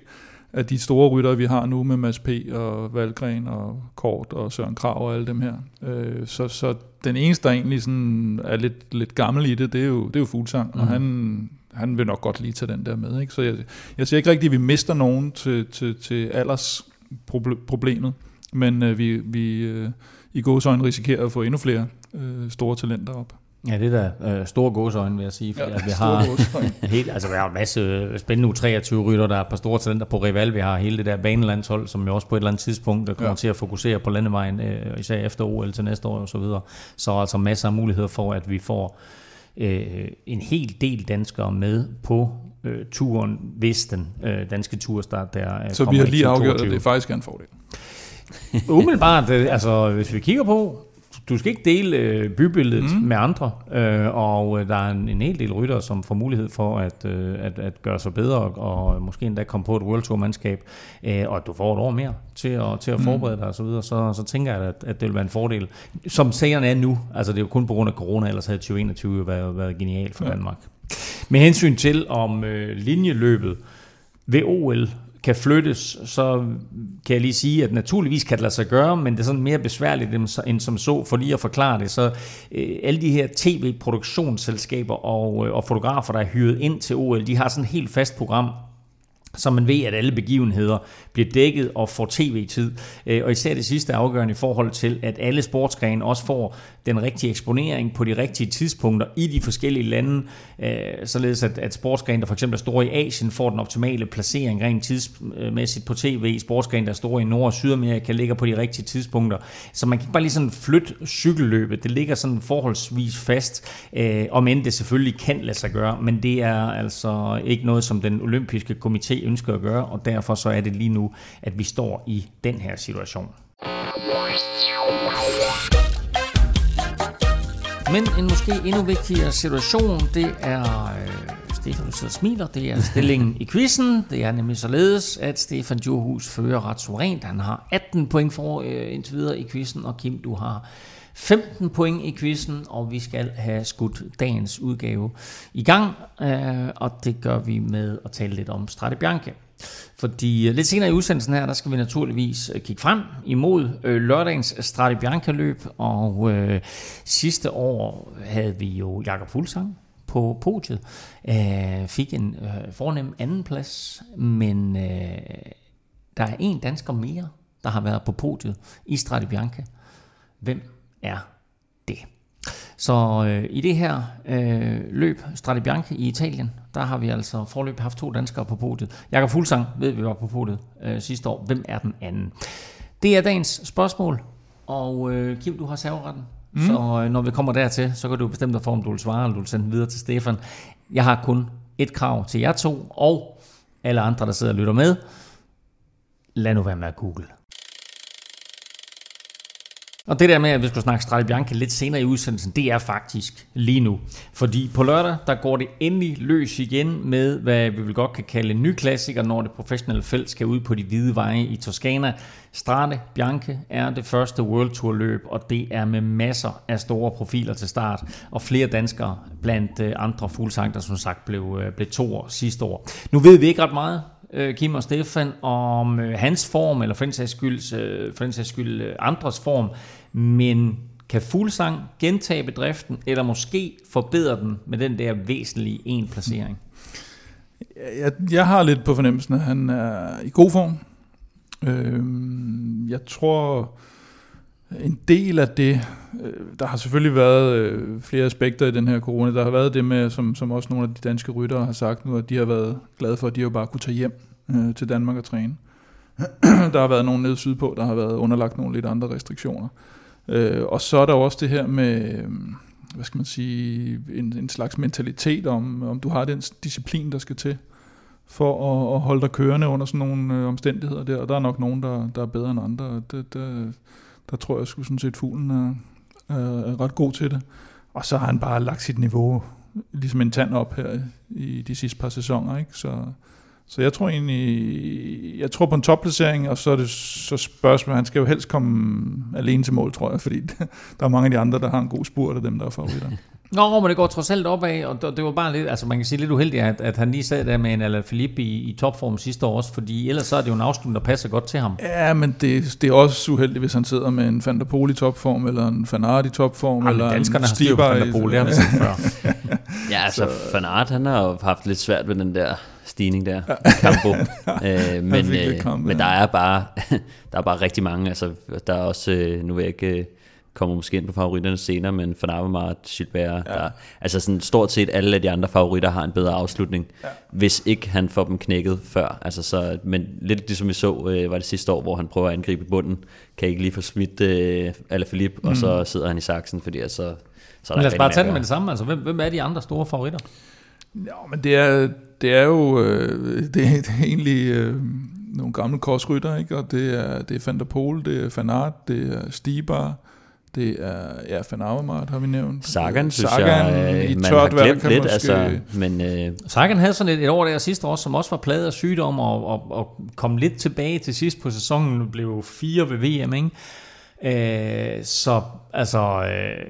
af de store ryttere, vi har nu med Mads P. og Valgren og Kort og Søren Krav og alle dem her. Øh, så, så den eneste, der egentlig sådan er lidt, lidt gammel i det, det er jo, det er jo Fuglsang, mm. og han, han vil nok godt lige tage den der med. Ikke? Så jeg, jeg siger ikke rigtigt, at vi mister nogen til, til, til aldersproblemet, men øh, vi, vi øh, i godsøjne risikerer at få endnu flere øh, store talenter op. Ja, det er da øh, store gåsøjne, vil jeg sige. Ja, vi har helt, altså, vi har en masse spændende U23-rytter, der er et par store talenter på Rival. Vi har hele det der banelandshold, som jo også på et eller andet tidspunkt kommer ja. til at fokusere på landevejen, øh, især efter OL til næste år og så videre. Så altså masser af muligheder for, at vi får øh, en hel del danskere med på øh, turen, hvis den øh, danske turstart der øh, Så vi har lige afgjort, at det faktisk er en fordel. Umiddelbart, øh, altså hvis vi kigger på, du skal ikke dele øh, bybilledet mm. med andre, øh, og øh, der er en, en hel del rytter, som får mulighed for at, øh, at, at gøre sig bedre, og måske endda komme på et World Tour-mandskab, øh, og du får et år mere til at, til at mm. forberede dig osv., så, så, så tænker jeg, at, at det vil være en fordel. Som sagerne er nu, altså det er jo kun på grund af corona, ellers havde 2021 været, været genialt for ja. Danmark. Med hensyn til om øh, linjeløbet ved OL kan flyttes, så kan jeg lige sige, at naturligvis kan det lade sig gøre, men det er sådan mere besværligt end som så, for lige at forklare det. Så øh, alle de her tv-produktionsselskaber og, øh, og fotografer, der er hyret ind til OL, de har sådan et helt fast program, så man ved, at alle begivenheder bliver dækket og får tv-tid. Øh, og især det sidste er afgørende i forhold til, at alle sportsgrene også får den rigtige eksponering på de rigtige tidspunkter i de forskellige lande, øh, således at, at sportsgrene, der for eksempel er store i Asien, får den optimale placering rent tidsmæssigt på tv. Sportsgrene, der er store i Nord- og Sydamerika, ligger på de rigtige tidspunkter. Så man kan ikke bare lige sådan flytte cykelløbet. Det ligger sådan forholdsvis fast, øh, om end det selvfølgelig kan lade sig gøre, men det er altså ikke noget, som den olympiske komité måske ønsker at gøre, og derfor så er det lige nu, at vi står i den her situation. Men en måske endnu vigtigere situation, det er øh, Stefan, du sidder og smiler, det er stillingen i quizzen. Det er nemlig således, at Stefan Djurhus fører ret suverænt. Han har 18 point for øh, indtil videre i quizzen, og Kim, du har 15 point i quizzen, og vi skal have skudt dagens udgave i gang, øh, og det gør vi med at tale lidt om Strade Bianche. Fordi øh, lidt senere i udsendelsen her, der skal vi naturligvis øh, kigge frem imod øh, lørdagens Strade Bianca løb, og øh, sidste år havde vi jo Jakob Fuglsang på podiet, øh, fik en øh, fornem anden plads, men øh, der er en dansker mere, der har været på podiet i Strade Bianca. Hvem er det? Så øh, i det her øh, løb, Strade Bianche i Italien, der har vi altså forløb haft to danskere på podiet. Jakob Fuglsang ved vi var på podiet øh, sidste år. Hvem er den anden? Det er dagens spørgsmål, og øh, Kim, du har serveretten. Mm. Så øh, når vi kommer dertil, så kan du bestemme dig for, om du vil svare, eller du vil sende den videre til Stefan. Jeg har kun et krav til jer to, og alle andre, der sidder og lytter med. Lad nu være med at google. Og det der med, at vi skulle snakke Strade Bianca lidt senere i udsendelsen, det er faktisk lige nu. Fordi på lørdag, der går det endelig løs igen med, hvad vi vil godt kan kalde en ny klassiker, når det professionelle felt skal ud på de hvide veje i Toskana. Strade Bianca er det første World Tour løb, og det er med masser af store profiler til start, og flere danskere blandt øh, andre fuglsang, der som sagt blev, øh, blev to år sidste år. Nu ved vi ikke ret meget øh, Kim og Stefan, om øh, hans form, eller for den sags skyld, øh, for den sags skyld øh, andres form, men kan Fuglsang gentage bedriften, eller måske forbedre den med den der væsentlige en placering? Jeg, jeg har lidt på fornemmelsen, at han er i god form. Øh, jeg tror, en del af det, øh, der har selvfølgelig været øh, flere aspekter i den her corona. Der har været det med, som, som også nogle af de danske ryttere har sagt nu, at de har været glade for, at de jo bare kunne tage hjem øh, til Danmark og træne. der har været nogen nede sydpå, der har været underlagt nogle lidt andre restriktioner. Øh, og så er der også det her med, øh, hvad skal man sige, en, en slags mentalitet om, om du har den disciplin, der skal til for at, at holde dig kørende under sådan nogle øh, omstændigheder der. Og der er nok nogen, der, der er bedre end andre. Det, det, der tror jeg sgu sådan set, fuglen er, er, ret god til det. Og så har han bare lagt sit niveau ligesom en tand op her i de sidste par sæsoner. Ikke? Så, så jeg tror egentlig, jeg tror på en topplacering, og så er det så spørgsmålet, han skal jo helst komme alene til mål, tror jeg, fordi der er mange af de andre, der har en god spurt af dem, der er favoritter. Nå, men det går trods alt opad, og det var bare lidt, altså man kan sige lidt uheldigt, at, at han lige sad der med en Alain Philippe i, i topform sidste år også, fordi ellers så er det jo en afslutning, der passer godt til ham. Ja, men det, det er også uheldigt, hvis han sidder med en Van der Pol i topform, eller en Van Aert i topform, Jamen, eller danskerne har styr på Van der Pol, det har vi set før. ja, altså Van Aert, han har jo haft lidt svært ved den der stigning der i Campo. øh, men, øh, men der er bare der er bare rigtig mange. Altså, der er også, øh, nu vil jeg ikke øh, kommer måske ind på favoritterne senere, men Van Avermaet, Gilbert, ja. der, altså sådan stort set alle af de andre favoritter har en bedre afslutning, ja. hvis ikke han får dem knækket før. Altså så, men lidt ligesom vi så, øh, var det sidste år, hvor han prøver at angribe bunden, kan ikke lige få smidt øh, Alaphilippe, mm. og så mm. sidder han i saksen, fordi altså, så er der Lad os bare tage det med det samme, altså hvem, hvem er de andre store favoritter? Ja, men det er, det er jo øh, det, det er egentlig øh, nogle gamle korsrytter, ikke? og det er, det er Van der Pol, det er Van Aert, det er Stibar, det er ja, Van Avermaet har vi nævnt. Sagan, synes Sagan, jeg, i man tørt har glemt lidt. Måske... Altså, men, øh... Sagan havde sådan et, et år der sidste år, som også var pladet af sygdom, og, og, og kom lidt tilbage til sidst på sæsonen, blev fire ved VM, ikke? Øh, så altså, øh,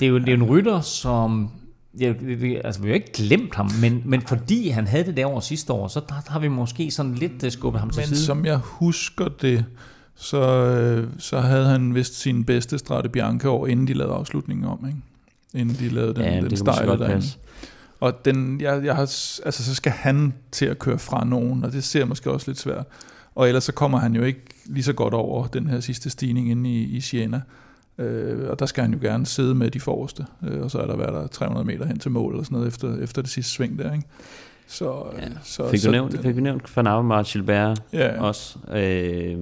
det, er jo, det er jo en rytter, som jeg, altså, vi har ikke glemt ham, men, men fordi han havde det der år sidste år, så der, der har vi måske sådan lidt øh, skubbet ham til men side. Men som jeg husker det, så, øh, så havde han vist sin bedste Strade Bianca år, inden de lavede afslutningen om, ikke? Inden de lavede den, ja, den stejle derinde. Og den, jeg, jeg har, altså, så skal han til at køre fra nogen, og det ser måske også lidt svært. Og ellers så kommer han jo ikke lige så godt over den her sidste stigning inde i, i Siena. Øh, og der skal han jo gerne sidde med de forreste, øh, og så er der været der 300 meter hen til mål, eller sådan noget, efter, efter det sidste sving der, ikke? Så, ja. så, fik, du så, nævnt, fik vi nævnt Van Avermaet, Gilbert ja. også? Øh,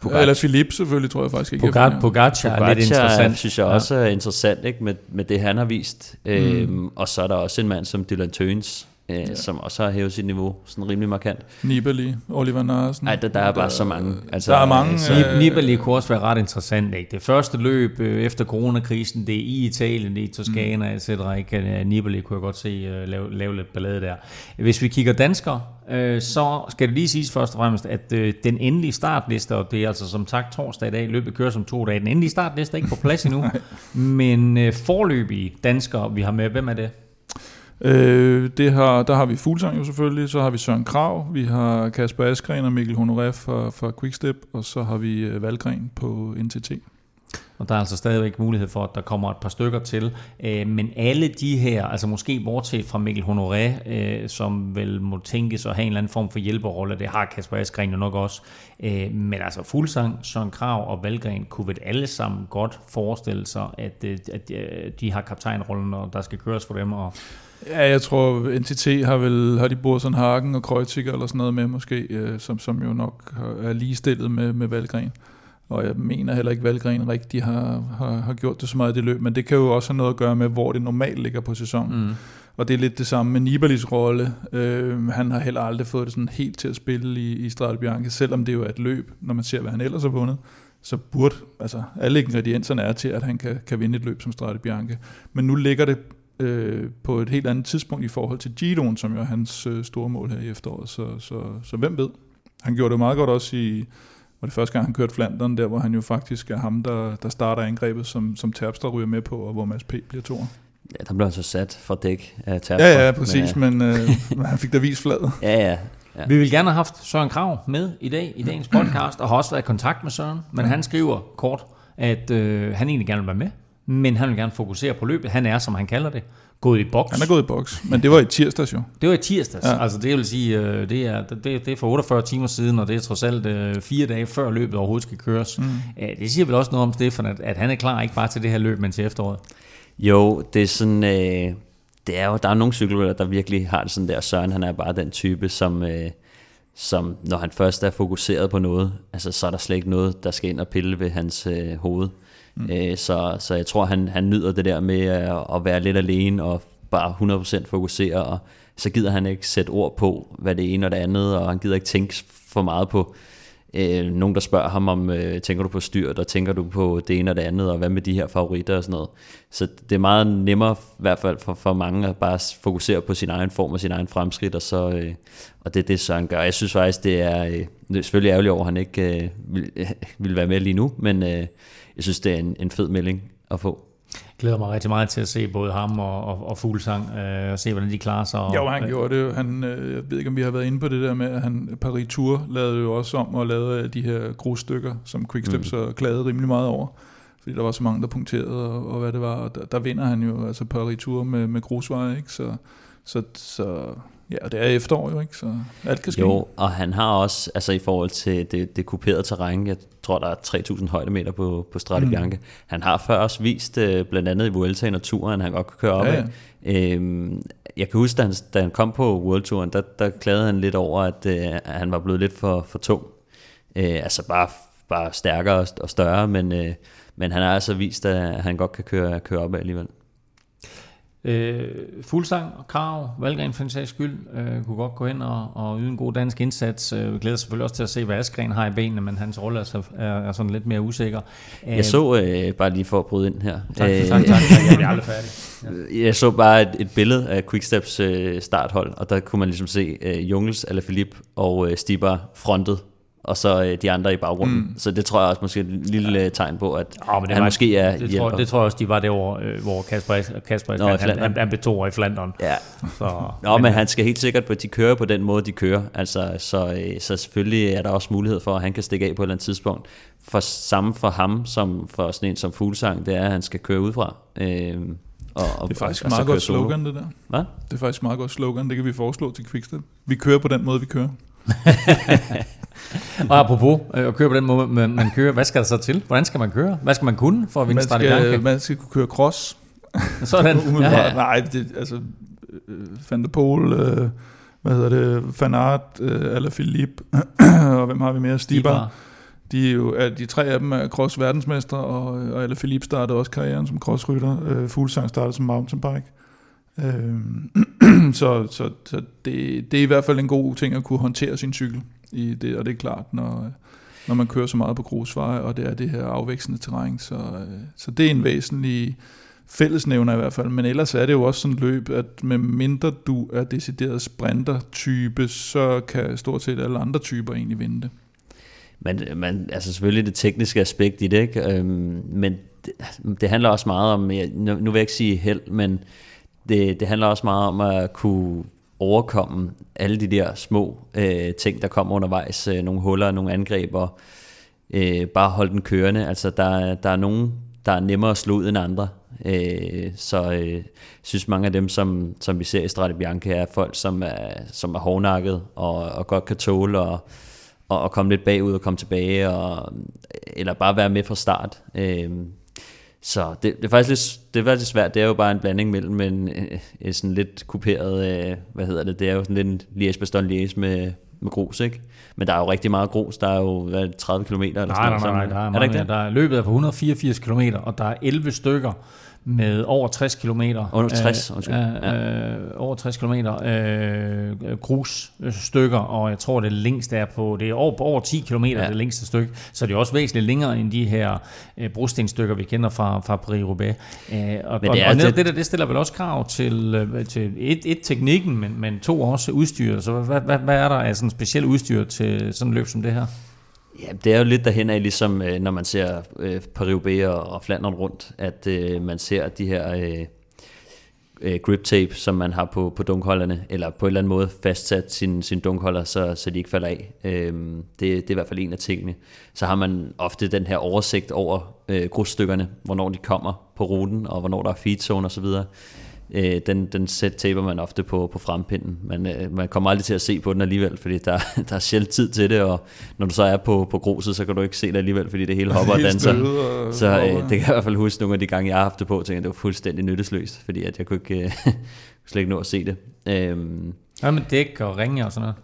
Pogacar. Eller Philippe selvfølgelig, tror jeg faktisk ikke. Pogacar, Pogacar er lidt interessant. synes jeg også ja. er interessant, ikke? Med, med det han har vist. Mm. Øhm, og så er der også en mand som Dylan Tøns, øh, ja. som også har hævet sit niveau sådan rimelig markant. Nibali, Oliver Narsen. Nej, der, der er bare så mange. Altså, der er mange. Så, øh, Nibali kunne også være ret interessant. Ikke? Det første løb øh, efter coronakrisen, det er i Italien, det er i Toskana, mm. etc. Ikke? Nibali kunne jeg godt se øh, lave, lave lidt ballade der. Hvis vi kigger danskere, øh, så skal det lige siges først og fremmest, at øh, den endelige startliste, og det er altså som sagt torsdag i dag, løbet kører som to dage, den endelige startliste er ikke på plads endnu, men øh, forløbige danskere, vi har med, hvem er det? Øh, det har, der har vi Fuglsang jo selvfølgelig, så har vi Søren Krav, vi har Kasper Askren og Mikkel Honoré fra, fra Quickstep, og så har vi øh, Valgren på NTT. Og der er altså stadigvæk mulighed for, at der kommer et par stykker til. Øh, men alle de her, altså måske bortset fra Mikkel Honoré, øh, som vel må tænkes at have en eller anden form for hjælperrolle, det har Kasper Askren jo nok også. Øh, men altså Fuglsang, Søren Krav og Valgren kunne vel alle sammen godt forestille sig, at, øh, at øh, de har kaptajnrollen, og der skal køres for dem. Og Ja, jeg tror, NTT har vel har de Borsen Hagen og Kreuziger eller sådan noget med måske, øh, som, som jo nok er ligestillet med, med Valgren. Og jeg mener heller ikke, at Valgren rigtig har, har, har gjort det så meget i det løb, men det kan jo også have noget at gøre med, hvor det normalt ligger på sæsonen. Mm. Og det er lidt det samme med Nibalis rolle. Øh, han har heller aldrig fået det sådan helt til at spille i, i Strade Bianca, selvom det jo er et løb, når man ser, hvad han ellers har vundet så burde, altså alle ingredienserne er til, at han kan, kan vinde et løb som Strade Bianca. Men nu ligger det øh, på et helt andet tidspunkt i forhold til Giroen, som jo er hans øh, store mål her i efteråret. Så, så, så hvem ved? Han gjorde det meget godt også i, var det første gang, han kørte Flandern, der hvor han jo faktisk er ham, der, der starter angrebet, som, som Terpstra ryger med på, og hvor Mads P. bliver to. Ja, der blev han så sat for dæk af Terpstra. Ja, ja, præcis, men, men øh, han fik da vist fladet. Ja, ja. Ja. Vi vil gerne have haft Søren Krav med i dag i dagens podcast, og har også været i kontakt med Søren, men han skriver kort, at øh, han egentlig gerne vil være med, men han vil gerne fokusere på løbet. Han er, som han kalder det, gået i boks. Han er gået i boks, men det var i tirsdags jo. Det var i tirsdags. Ja. Altså det vil sige, øh, det er, det, det er for 48 timer siden, og det er trods alt øh, fire dage før løbet overhovedet skal køres. Mm. Det siger vel også noget om Stefan, at, at han er klar ikke bare til det her løb, men til efteråret. Jo, det er sådan... Øh, det er jo, der er nogle cykelrytter, der virkelig har det sådan der. Søren, han er bare den type, som... Øh, som når han først er fokuseret på noget, altså så er der slet ikke noget, der skal ind og pille ved hans øh, hoved. Mm. Øh, så, så jeg tror, han, han nyder det der med at, at være lidt alene og bare 100% fokusere, og så gider han ikke sætte ord på, hvad det ene og det andet, og han gider ikke tænke for meget på øh, nogen, der spørger ham om, øh, tænker du på styrt, og tænker du på det ene og det andet, og hvad med de her favoritter og sådan noget. Så det er meget nemmere, i hvert fald for, for mange, at bare fokusere på sin egen form og sin egen fremskridt, og, så, øh, og det er det, Søren gør. Jeg synes faktisk, det er, øh, det er selvfølgelig ærgerligt over, at han ikke øh, vil, øh, vil være med lige nu, men øh, jeg synes, det er en, en fed melding at få. Jeg glæder mig rigtig meget til at se både ham og, og, og Fuglsang, øh, og se, hvordan de klarer sig. Og, jo, han øh, gjorde det. Han, øh, jeg ved ikke, om vi har været inde på det der med, at han, Paris Tour lavede jo også om og lavede de her grusstykker, som Quickstep mm. så klagede rimelig meget over. Fordi der var så mange, der punkterede, og, og hvad det var. Og der, der vinder han jo altså Paris Tour med, med grusveje, ikke? Så, så, så Ja, og det er efterår jo, ikke? Så alt kan ske. Jo, og han har også, altså i forhold til det, det kuperede terræn, jeg tror, der er 3.000 højdemeter på, på Strade mm. Han har før også vist, øh, blandt andet i Vuelta i naturen, han godt kan køre op ja, ja. Øhm, jeg kan huske, da han, da han kom på World Touren, der, der klagede han lidt over, at, øh, han var blevet lidt for, for tung. Øh, altså bare, bare stærkere og større, men, øh, men han har altså vist, at han godt kan køre, køre op alligevel. Øh, Fuldsang og Krav, Valgren for en sags skyld, øh, kunne godt gå ind og, og yde en god dansk indsats. Øh, vi glæder selvfølgelig også til at se, hvad Askren har i benene, men hans rolle er, så, er, er sådan lidt mere usikker. Jeg øh, så, øh, bare lige for at bryde ind her. Tak, øh, tak, tak, tak. Jeg bliver aldrig færdig. Ja. Jeg så bare et, et billede af Quicksteps øh, starthold, og der kunne man ligesom se øh, Jungels, Alaphilippe og øh, Stibar frontet og så øh, de andre i baggrunden. Mm. Så det tror jeg også måske er et lille ja. tegn på, at ja, men det han var, måske er det tror, det tror jeg også, de var derovre, øh, hvor Kasper, Kasper Nå, han, han, han blev to år i Flandern. Ja. Så, Nå, men, men han skal helt sikkert, at de kører på den måde, de kører. Altså, så, øh, så selvfølgelig er der også mulighed for, at han kan stikke af på et eller andet tidspunkt. For samme for ham, som for sådan en som Fuglsang, det er, at han skal køre udefra. Øh, og, og, det er faktisk og, meget godt slogan, det der. Hvad? Det er faktisk meget godt slogan, det kan vi foreslå til Quickstep. Vi kører på den måde, vi kører. og apropos øh, at køre på den måde, man, man kører, hvad skal der så til? Hvordan skal man køre? Hvad skal man kunne for at vinde man skal, man skal kunne køre cross. Sådan. ja, ja. Nej, det, altså øh, Van der Pol, øh, hvad hedder det, Van Aert, øh, eller Philippe, og hvem har vi mere? Stibar. De, er jo, de tre af dem er cross verdensmestre, og, og Philippe startede også karrieren som crossrytter. Øh, Fuglsang startede som mountainbike. Øh, så så, så det, det er i hvert fald en god ting at kunne håndtere sin cykel i det, og det er klart, når, når man kører så meget på grusveje, og det er det her afvækstende terræn, så, øh, så det er en væsentlig fællesnævner i hvert fald, men ellers er det jo også sådan et løb, at med mindre du er decideret sprinter-type, så kan stort set alle andre typer egentlig vinde det. Men man, altså selvfølgelig det tekniske aspekt i det, ikke? Øhm, men det, det handler også meget om, jeg, nu, nu vil jeg ikke sige held, men det, det handler også meget om at kunne overkomme alle de der små øh, ting, der kommer undervejs, øh, nogle huller, nogle angreb, og øh, bare holde den kørende. Altså der, der er nogen, der er nemmere at slå ud end andre. Øh, så øh, synes mange af dem, som, som vi ser i Strade Bianca, er folk, som er, som er hårdnakket og, og godt kan tåle og, og, og komme lidt bagud og komme tilbage, og, eller bare være med fra start. Øh, så det, det, er faktisk lidt, det er faktisk svært. Det er jo bare en blanding mellem en, en sådan lidt kuperet, øh, hvad hedder det, det er jo sådan lidt en liège liège med, med grus, ikke? Men der er jo rigtig meget grus. Der er jo hvad, 30 km eller nej, sådan nej, nej, nej, der er, er der, der er løbet er på 184 km, og der er 11 stykker med over 60 km. Under 60, øh, ja. øh, over 60 km øh, grusstykker, og jeg tror det længste er på, det er over, over 10 km ja. det længste stykke, så det er også væsentligt længere end de her øh, brostenstykker, vi kender fra, fra Paris-Roubaix. Øh, og, men det, og, og det, det, der, det stiller vel også krav til, øh, til et, et teknikken, men, men to også udstyr. Så hvad, hvad, hvad er der af sådan specielt udstyr til sådan et løb som det her? Ja, det er jo lidt derhen af, ligesom øh, når man ser øh, Paris og, og Flandern rundt, at øh, man ser de her øh, øh, grip tape, som man har på, på dunkholderne, eller på en eller anden måde fastsat sin, sin dunkholder, så, så de ikke falder af. Øh, det, det er i hvert fald en af tingene. Så har man ofte den her oversigt over øh, grusstykkerne, hvornår de kommer på ruten, og hvornår der er feedzone osv., øh, den, den set taper man ofte på, på frempinden. Man, øh, man kommer aldrig til at se på den alligevel, fordi der, der er sjældent tid til det, og når du så er på, på gruset, så kan du ikke se det alligevel, fordi det hele hopper og danser. Og, så øh, det kan jeg i hvert fald huske nogle af de gange, jeg har haft det på, tænker, det var fuldstændig nyttesløst, fordi at jeg kunne ikke, øh, slet ikke nå at se det. Øhm, Hvad med dæk og ringe og sådan noget?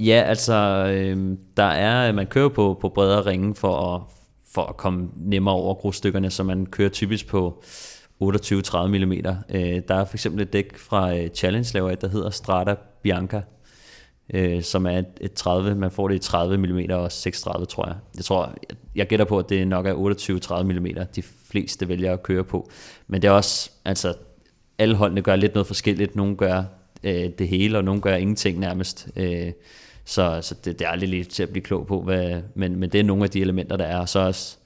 Ja, altså, øh, der er, man kører på, på bredere ringe for at, for at komme nemmere over grusstykkerne, så man kører typisk på 28-30 mm. Øh, der er for eksempel et dæk fra øh, Challenge laver et, der hedder Strata Bianca, øh, som er et, 30, man får det i 30 mm og 36, tror jeg. Jeg tror, jeg, jeg gætter på, at det nok er 28-30 mm, de fleste vælger at køre på. Men det er også, altså, alle holdene gør lidt noget forskelligt. Nogle gør øh, det hele, og nogle gør ingenting nærmest. Øh, så så det, det er aldrig lige til at blive klog på, hvad, men, men det er nogle af de elementer, der er. Så også,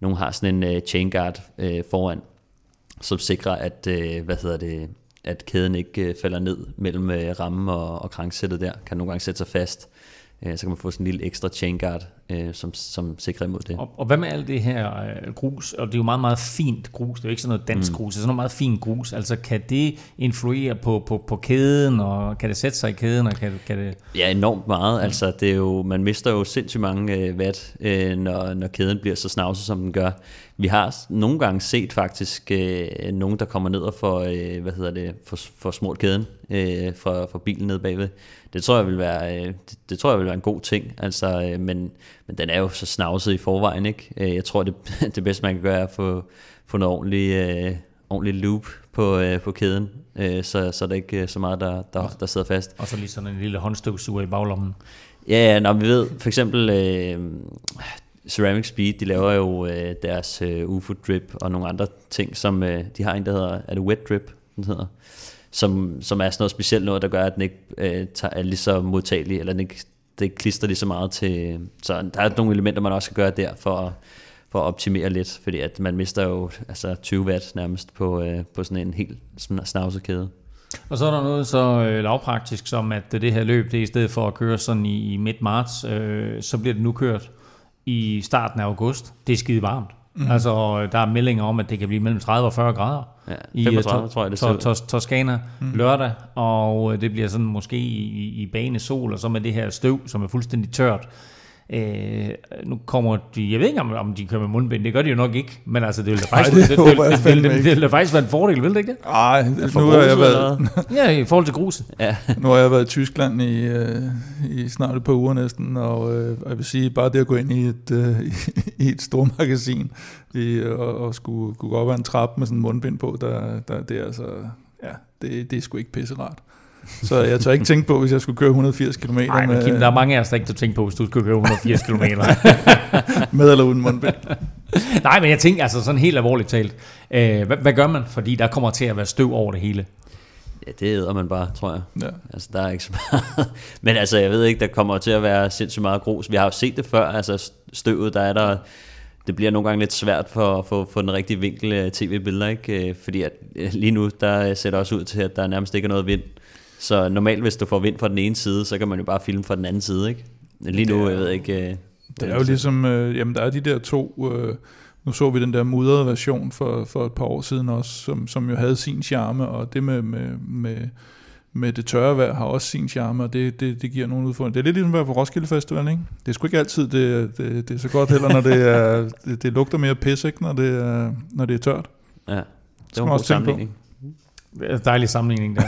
nogle har sådan en øh, chain guard øh, foran, som sikrer, at, øh, hvad hedder det, at kæden ikke øh, falder ned mellem øh, rammen og, og kranksættet der, kan nogle gange sætte sig fast. Øh, så kan man få sådan en lille ekstra chain guard, øh, som, som sikrer imod det. Og, og hvad med alt det her øh, grus? Og det er jo meget, meget fint grus. Det er jo ikke sådan noget dansk mm. grus. Det er sådan noget meget fint grus. Altså kan det influere på, på, på kæden, og kan det sætte sig i kæden? Og kan, kan det... Ja, enormt meget. Mm. Altså det er jo, man mister jo sindssygt mange øh, watt, øh, når, når kæden bliver så snavset, som den gør. Vi har nogle gange set faktisk øh, nogen, der kommer ned og får, øh, hvad hedder det, for, for smurt kæden øh, fra, fra bilen ned bagved. Det tror jeg vil være, øh, det, det, tror jeg vil være en god ting. Altså, øh, men, men den er jo så snavset i forvejen, ikke? Øh, jeg tror, det, det bedste man kan gøre er at få, få noget ordentligt, øh, ordentligt loop på, øh, på kæden, øh, så, så der ikke er så meget, der, der, der sidder fast. Og så lige sådan en lille håndstøvsuger i baglommen. Ja, ja, når vi ved, for eksempel øh, Ceramic Speed, de laver jo øh, deres øh, UFO drip og nogle andre ting, som øh, de har en, der hedder, er det wet drip, den hedder, som, som er sådan noget specielt noget, der gør, at den ikke øh, tager, er lige så modtagelig, eller den ikke, det ikke klister lige så meget til, så der er nogle elementer, man også kan gøre der, for, for at optimere lidt, fordi at man mister jo altså 20 watt nærmest på, øh, på sådan en helt snavsekæde. Og så er der noget så øh, lavpraktisk som, at det her løb, det er i stedet for at køre sådan i, i midt marts, øh, så bliver det nu kørt i starten af august. Det er skide varmt. Mm. Altså, der er meldinger om, at det kan blive mellem 30 og 40 grader ja, 35, i tror jeg, det to, to, Toskana mm. lørdag, og øh, det bliver sådan måske i, i bane sol, og så med det her støv, som er fuldstændig tørt. Øh, nu kommer de, jeg ved ikke om, om de kører med mundbind, det gør de jo nok ikke, men altså det vil da faktisk, det, det, det, det, det, det, det, det faktisk være en fordel, vil det ikke det? Nej, nu har jeg været... ja, i forhold til gruset. Ja. nu har jeg været i Tyskland i, øh, i snart et par uger næsten, og øh, jeg vil sige, bare det at gå ind i et, øh, i et stort magasin, i, og, og skulle, skulle gå op ad en trap med sådan en mundbind på, der, der, det er altså, ja, det, det er sgu ikke pisse rart. Så jeg tør ikke tænke på, hvis jeg skulle køre 180 km. Nej, men Kim, der er mange af os, der ikke tør tænke på, hvis du skulle køre 180 km. med eller uden mundbind. Nej, men jeg tænker altså sådan helt alvorligt talt. Øh, hvad, hvad gør man? Fordi der kommer til at være støv over det hele. Ja, det æder man bare, tror jeg. Ja. Altså, der er ikke så meget. Men altså, jeg ved ikke, der kommer til at være sindssygt meget grus. Vi har jo set det før, altså støvet, der er der... Det bliver nogle gange lidt svært for at få, få den rigtige vinkel af tv-billeder, ikke? Øh, fordi at øh, lige nu, der ser det også ud til, at der nærmest ikke er noget vind. Så normalt, hvis du får vind fra den ene side, så kan man jo bare filme fra den anden side, ikke? Lige nu, jeg ved ikke... Øh, det er jo ligesom, øh, jamen der er de der to, øh, nu så vi den der mudrede version for, for et par år siden også, som, som jo havde sin charme, og det med, med, med, med det tørre vejr har også sin charme, og det, det, det giver nogle udfordringer. Det er lidt ligesom at være på Roskilde Festival, ikke? Det er sgu ikke altid, det, det, det er så godt heller, når det, er, det, det lugter mere pis, ikke? Når, det er, når det er tørt. Ja, det var en god sammenligning. Dejlig sammenligning der.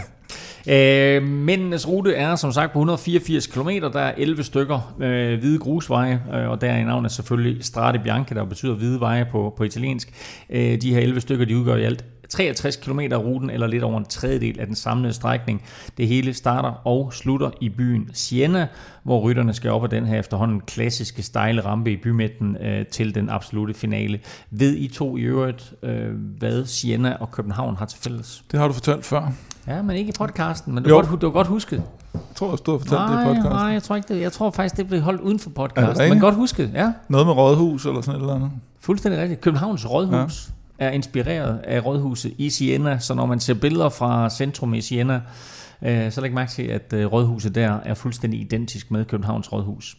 Øh, mændenes rute er som sagt på 184 km. Der er 11 stykker øh, hvide grusveje, øh, og der er i navnet selvfølgelig Strade Bianche, der betyder hvide veje på, på italiensk. Øh, de her 11 stykker, de udgør i alt 63 km af ruten, eller lidt over en tredjedel af den samlede strækning. Det hele starter og slutter i byen Siena, hvor rytterne skal op ad den her efterhånden klassiske stejle rampe i bymidten øh, til den absolute finale. Ved I to i øvrigt, øh, hvad Siena og København har til fælles? Det har du fortalt før. Ja, men ikke i podcasten, men du har godt, du godt husket. Jeg tror også, du har fortalt nej, det i podcasten. Nej, jeg tror ikke det. Jeg tror faktisk, det blev holdt uden for podcasten. Men godt husket, ja. Noget med rådhus eller sådan et eller andet. Fuldstændig rigtigt. Københavns Rådhus ja er inspireret af rådhuset i Siena, så når man ser billeder fra centrum i Siena, øh, så læg mærke til, at øh, rådhuset der er fuldstændig identisk med Københavns Rådhus.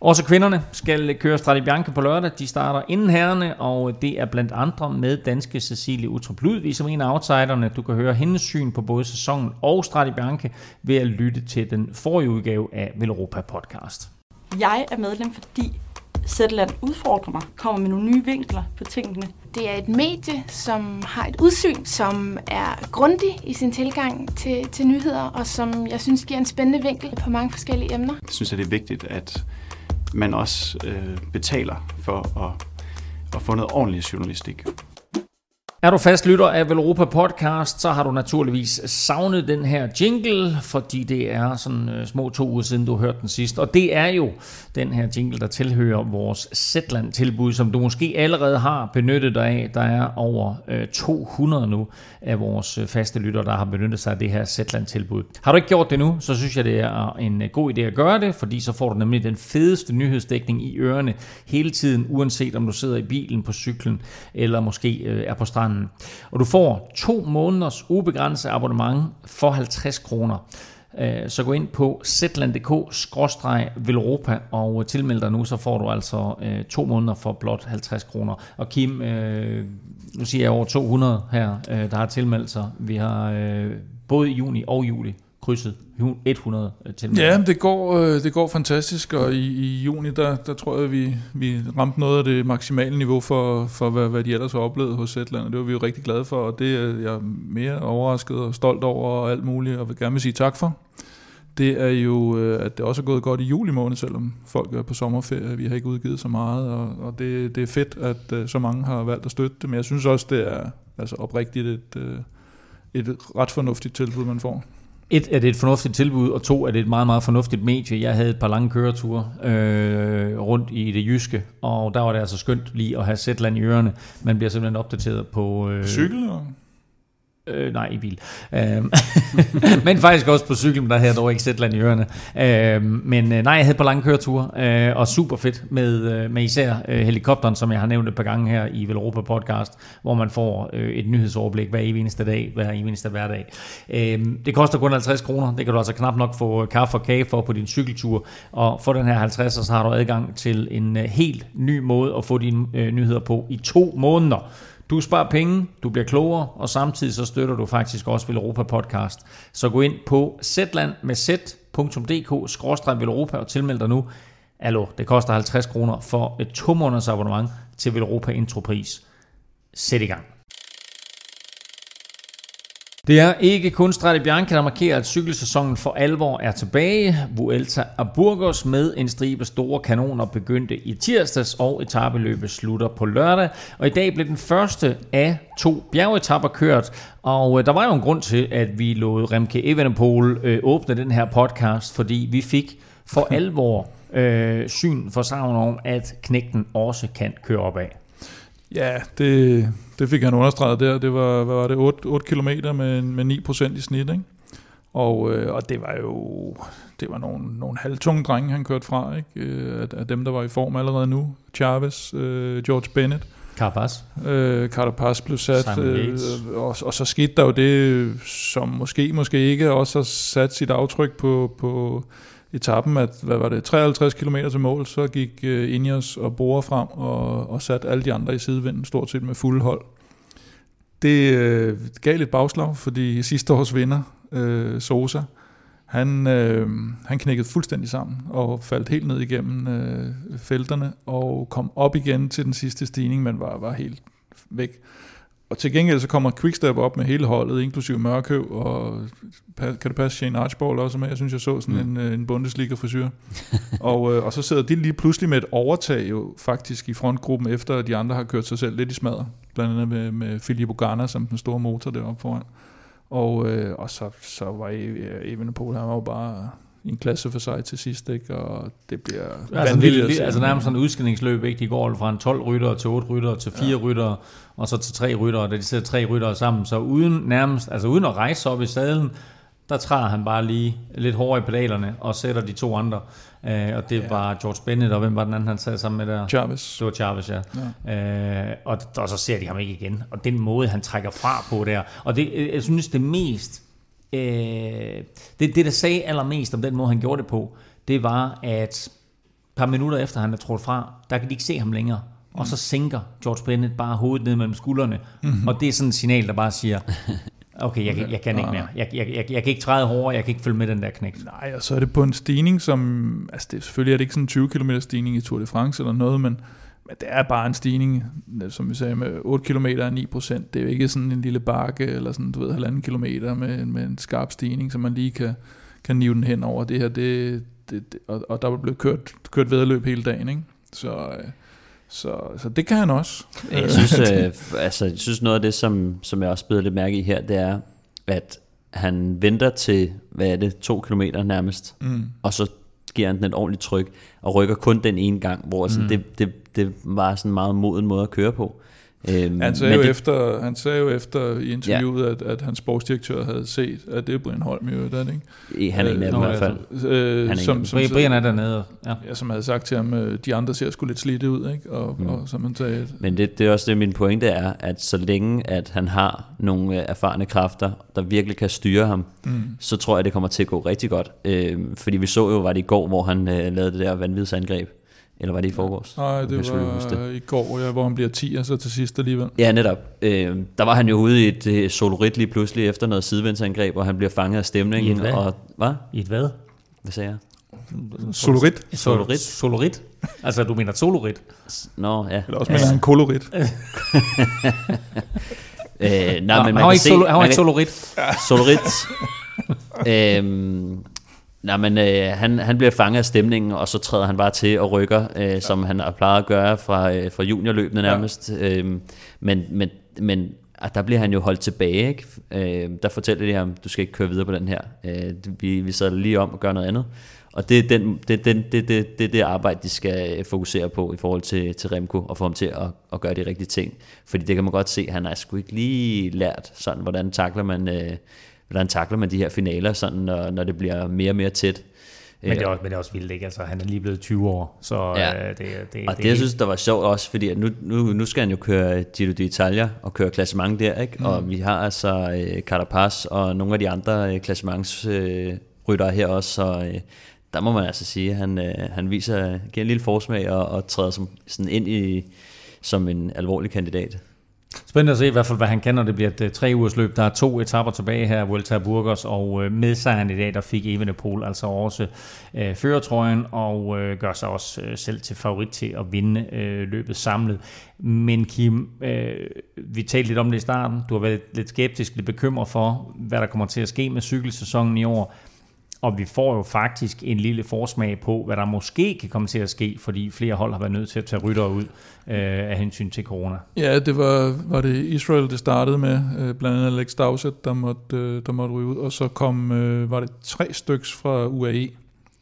Også kvinderne skal køre Strade Bianche på lørdag. De starter inden herrene, og det er blandt andre med danske Cecilie Utrup Ludvig som en af outsiderne. Du kan høre hendes syn på både sæsonen og Strade Bianche ved at lytte til den forrige udgave af Velropa podcast. Jeg er medlem, fordi Sætland udfordrer mig, kommer med nogle nye vinkler på tingene. Det er et medie, som har et udsyn, som er grundig i sin tilgang til, til nyheder, og som jeg synes giver en spændende vinkel på mange forskellige emner. Jeg synes, at det er vigtigt, at man også øh, betaler for at, at få noget ordentlig journalistik. Er du fast lytter af Velropa Podcast, så har du naturligvis savnet den her jingle, fordi det er sådan øh, små to uger siden, du hørte den sidst. Og det er jo den her jingle, der tilhører vores Zetland-tilbud, som du måske allerede har benyttet dig af. Der er over øh, 200 nu af vores øh, faste lytter, der har benyttet sig af det her Zetland-tilbud. Har du ikke gjort det nu, så synes jeg, det er en god idé at gøre det, fordi så får du nemlig den fedeste nyhedsdækning i ørerne hele tiden, uanset om du sidder i bilen, på cyklen, eller måske er på stranden stranden. Og du får to måneders ubegrænset abonnement for 50 kroner. Øh, så gå ind på zland.dk-velropa og tilmeld dig nu, så får du altså øh, to måneder for blot 50 kroner. Og Kim, øh, nu siger jeg over 200 her, der har tilmeldt sig. Vi har både i juni og juli krydset 100 til. Ja, det går, øh, det går fantastisk, og i, i juni, der, der tror jeg, vi, vi ramte noget af det maksimale niveau for, for hvad, hvad de ellers har oplevet hos Zetland, og det var vi jo rigtig glade for, og det er jeg mere overrasket og stolt over og alt muligt, og vil gerne sige tak for. Det er jo, øh, at det også er gået godt i juli måned, selvom folk er på sommerferie. Vi har ikke udgivet så meget, og, og det, det er fedt, at øh, så mange har valgt at støtte det, men jeg synes også, det er altså oprigtigt et, et ret fornuftigt tilbud, man får. Et, er det et fornuftigt tilbud, og to, er det et meget, meget fornuftigt medie. Jeg havde et par lange køreture øh, rundt i det jyske, og der var det altså skønt lige at have Zetland i ørerne. Man bliver simpelthen opdateret på... Øh, Cykel? Øh, nej, i bil. Øh, men faktisk også på cykel, der havde jeg dog ikke Zetland i ørerne. Øhm, øh, men nej, jeg havde på lange køreture, øh, og super fedt med, øh, med især øh, helikopteren, som jeg har nævnt et par gange her i Velropa podcast, hvor man får øh, et nyhedsoverblik hver eneste dag, hver eneste hverdag. Øh, det koster kun 50 kroner, det kan du altså knap nok få øh, kaffe og kage for på din cykeltur, og for den her 50, så har du adgang til en øh, helt ny måde at få dine øh, nyheder på i to måneder. Du sparer penge, du bliver klogere, og samtidig så støtter du faktisk også Europa Podcast. Så gå ind på zland med z.dk-velropa og tilmeld dig nu. Allo, det koster 50 kroner for et to måneders abonnement til Velropa Intropris. Sæt i gang. Det er ikke kun Strade Bianca, der markerer, at cykelsæsonen for alvor er tilbage. Vuelta a Burgos med en stribe store kanoner begyndte i tirsdags, og etabeløbet slutter på lørdag. Og i dag blev den første af to bjergetapper kørt, og øh, der var jo en grund til, at vi lod Remke Evenepoel øh, åbne den her podcast, fordi vi fik for alvor øh, syn for savn om, at knægten også kan køre opad. Ja, det, det fik han understreget der. Det var, hvad var det, 8, 8 km med, med 9% i snit, ikke? Og, øh, og det var jo det var nogle, nogle halvtunge drenge, han kørte fra, ikke? Øh, af, af dem, der var i form allerede nu. Chavez, øh, George Bennett. Carapaz. Øh, Carapaz blev sat, øh, og, og så skete der jo det, som måske, måske ikke også har sat sit aftryk på, på etappen, at hvad var det, 53 km til mål, så gik øh, Ineos og Bora frem og, og satte alle de andre i sidevinden, stort set med fuld hold. Det øh, gav lidt bagslag, fordi sidste års vinder, øh, Sosa, han, øh, han knækkede fuldstændig sammen og faldt helt ned igennem øh, felterne og kom op igen til den sidste stigning, men var, var helt væk. Og til gengæld så kommer Quickstep op med hele holdet, inklusive Mørkøv, og kan det passe Shane Archibald også med? Jeg synes, jeg så sådan mm. en, en Bundesliga-frisyr. og, øh, og så sidder de lige pludselig med et overtag jo faktisk i frontgruppen, efter at de andre har kørt sig selv lidt i smadret. Blandt andet med, med Filippo Garner som den store motor deroppe foran. Og, øh, og så, så var Evenepoel, han var jo bare en klasse for sig til sidst, ikke? og det bliver altså, vanvittigt. Det, altså nærmest sådan en udskillingsløb, ikke? de går fra en 12 rytter til 8 rytter til 4 ja. rytter, og så til 3 rytter, og da de sætter tre rytter sammen, så uden nærmest, altså uden at rejse op i sadlen, der træder han bare lige lidt hårdere i pedalerne og sætter de to andre. Uh, og det ja. var George Bennett, og hvem var den anden, han sad sammen med der? Chavez. Det var Chavez, ja. ja. Uh, og, og så ser de ham ikke igen. Og den måde, han trækker fra på der. Og det, jeg synes, det mest øh, det, det, der sagde allermest om den måde, han gjorde det på, det var, at et par minutter efter han er trådt fra, der kan de ikke se ham længere. Og så sænker George Bennett bare hovedet ned mellem skuldrene. Mm-hmm. Og det er sådan et signal, der bare siger, okay, jeg, jeg, jeg kan ikke mere. Jeg, jeg, jeg, jeg kan ikke træde hårdere, jeg kan ikke følge med den der knæk. Nej, og så er det på en stigning, som... Altså, det, selvfølgelig er det ikke sådan en 20 km stigning i Tour de France eller noget, men men det er bare en stigning, som vi sagde, med 8 km og 9 procent. Det er jo ikke sådan en lille bakke, eller sådan, du ved, halvanden kilometer med, med en skarp stigning, så man lige kan, kan nive den hen over det her. Det, det, det, og, og der blevet kørt, kørt vedløb hele dagen, ikke? Så, øh, så, så det kan han også. Jeg synes, øh, altså, jeg synes noget af det, som, som jeg også beder lidt mærke i her, det er, at han venter til, hvad er det, to kilometer nærmest, mm. og så giver han den et ordentligt tryk, og rykker kun den ene gang, hvor sådan, mm. det, det, det var sådan en meget moden måde at køre på. Øhm, han, sagde jo det, efter, han sagde jo efter i interviewet, ja. at, at hans sportsdirektør havde set, at det er Brian Holm jo, det ikke? Han er en af dem i hvert fald. Øh, som, som, Brian er dernede. Ja. ja. som havde sagt til ham, øh, de andre ser sgu lidt slidte ud, ikke? Og, mm. og som han sagde... Men det, det er også det, min pointe er, at så længe at han har nogle øh, erfarne kræfter, der virkelig kan styre ham, mm. så tror jeg, det kommer til at gå rigtig godt. Øh, fordi vi så jo, var det i går, hvor han øh, lavede det der vanvidsangreb eller var det i forgårs? Nej, det var det. i går, ja, hvor han bliver 10, og så til sidst alligevel. Ja, netop. Øh, der var han jo ude i et øh, solorit lige pludselig efter noget sidevindsangreb, og han bliver fanget af stemningen. I et hvad? Og, hvad? I et hvad? Hvad sagde jeg? Solorit. Solorit. Solorit. Altså, du mener solorit? Nå, ja. Eller også mener han kolorit. øh, nej, Nå, men man han var ikke, se, solo, han var ikke solorit. Solorit. øhm, nej, men øh, han, han bliver fanget af stemningen, og så træder han bare til og rykker, øh, som han har plejet at gøre fra, øh, fra juniorløbene nærmest. Ja. Øhm, men, men, men at der bliver han jo holdt tilbage. Ikke? Øh, der fortæller de ham, du skal ikke køre videre på den her. Øh, vi, vi sad lige om og gør noget andet. Og det er den, det, den, det, det, det, det arbejde, de skal fokusere på i forhold til, til Remco, og få ham til at, at gøre de rigtige ting. Fordi det kan man godt se, han har sgu ikke lige lært, sådan, hvordan takler man... Øh, hvordan takler man de her finaler, sådan, når, når det bliver mere og mere tæt. Men det, er også, men det er også vildt, ikke? Altså, han er lige blevet 20 år, så Ja. øh, det, det, Og det, jeg synes, der var sjovt også, fordi nu, nu, nu skal han jo køre Giro d'Italia og køre klassement der, ikke? Mm. Og vi har altså øh, Carapaz og nogle af de andre øh, klassementsryttere øh, ryttere her også, så øh, der må man altså sige, at han, øh, han viser, giver en lille forsmag og, og træder som, sådan ind i, som en alvorlig kandidat. Spændende at se i hvert fald, hvad han kan, når det bliver et øh, tre ugers løb. Der er to etapper tilbage her, Vuelta a Burgos, og øh, med sejren i dag, der fik Evenepoel altså også øh, føretrøjen, og øh, gør sig også øh, selv til favorit til at vinde øh, løbet samlet. Men Kim, øh, vi talte lidt om det i starten. Du har været lidt skeptisk, lidt bekymret for, hvad der kommer til at ske med cykelsæsonen i år. Og vi får jo faktisk en lille forsmag på, hvad der måske kan komme til at ske, fordi flere hold har været nødt til at tage rytter ud øh, af hensyn til corona. Ja, det var, var det Israel, det startede med, øh, blandt andet Alex Dowsett, der måtte, øh, der måtte ryge ud, og så kom, øh, var det tre styks fra UAE,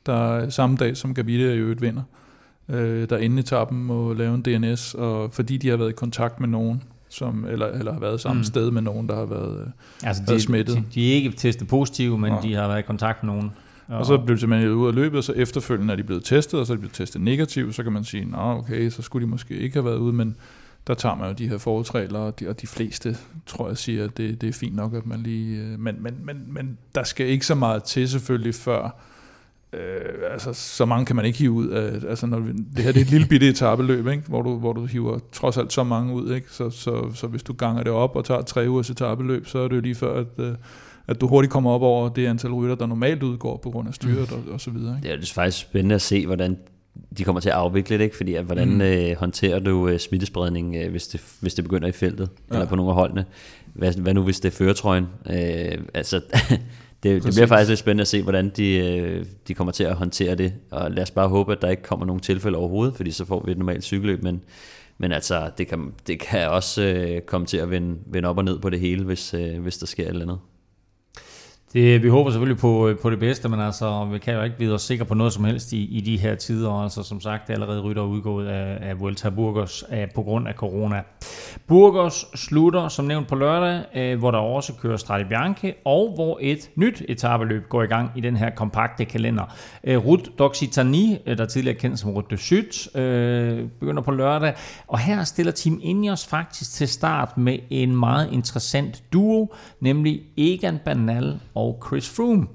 der samme dag som Gaviria i øvrigt vinder, øh, der inden i tappen må lave en DNS, og fordi de har været i kontakt med nogen, som, eller, eller har været samme mm. sted med nogen, der har været, øh, altså, været smittet. De, de er ikke testet positive, men ja. de har været i kontakt med nogen. Og, og så blev de simpelthen ud af løbet, og så efterfølgende er de blevet testet, og så er de blevet testet negativt, så kan man sige, nå okay, så skulle de måske ikke have været ude, men der tager man jo de her forholdsregler, og de, og de fleste, tror jeg, siger, at det, det er fint nok, at man lige... Øh, men, men, men, men der skal ikke så meget til selvfølgelig, før Øh, altså, så mange kan man ikke hive ud af, altså når vi, det her det er et lille bitte etabeløb, ikke? Hvor, du, hvor du hiver trods alt så mange ud, ikke? Så, så, så hvis du ganger det op og tager tre ugers etabeløb, så er det jo lige før, at, øh, at du hurtigt kommer op over det antal rytter, der normalt udgår på grund af styret og, og så videre. Ikke? Det er jo faktisk spændende at se, hvordan de kommer til at afvikle det, ikke? fordi at, hvordan mm. øh, håndterer du øh, smittespredning, øh, hvis, det, hvis det begynder i feltet, ja. eller på nogle af holdene. Hvad, hvad nu hvis det er føretrøjen? Øh, altså, det, det bliver faktisk lidt spændende at se, hvordan de, øh, de kommer til at håndtere det. Og lad os bare håbe, at der ikke kommer nogen tilfælde overhovedet, fordi så får vi et normalt cykelløb. Men, men altså, det kan, det kan også øh, komme til at vende, vende op og ned på det hele, hvis, øh, hvis der sker et eller andet. Det, vi håber selvfølgelig på, øh, på det bedste, men altså, vi kan jo ikke vide os sikre på noget som helst i, i de her tider. Altså, som sagt, det er allerede rytter udgået af, af Vuelta Burgos af, på grund af corona. Burgos slutter som nævnt på lørdag, øh, hvor der også kører Strade Bianche, og hvor et nyt etabeløb går i gang i den her kompakte kalender. Øh, Rute d'Occitanie, øh, der tidligere kendt som Rut de Sud, øh, begynder på lørdag, og her stiller Team Ineos faktisk til start med en meget interessant duo, nemlig Egan Bernal og Chris Froome.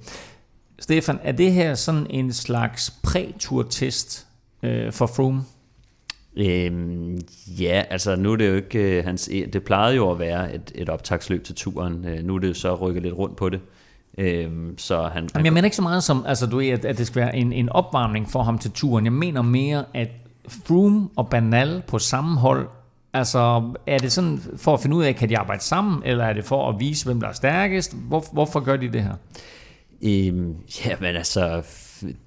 Stefan, er det her sådan en slags præ-tur-test øh, for Froome? Øhm, ja, altså nu er det jo ikke øh, hans... E- det plejede jo at være et, et optagsløb til turen. Øh, nu er det jo så rykket lidt rundt på det. Øhm, så han, Jamen, jeg mener ikke så meget som, altså, du ved, at, at det skal være en, en opvarmning for ham til turen. Jeg mener mere, at Froome og Banal på samme hold Altså, er det sådan for at finde ud af, kan de arbejde sammen, eller er det for at vise, hvem der er stærkest? Hvor, hvorfor gør de det her? Øhm, ja, men altså,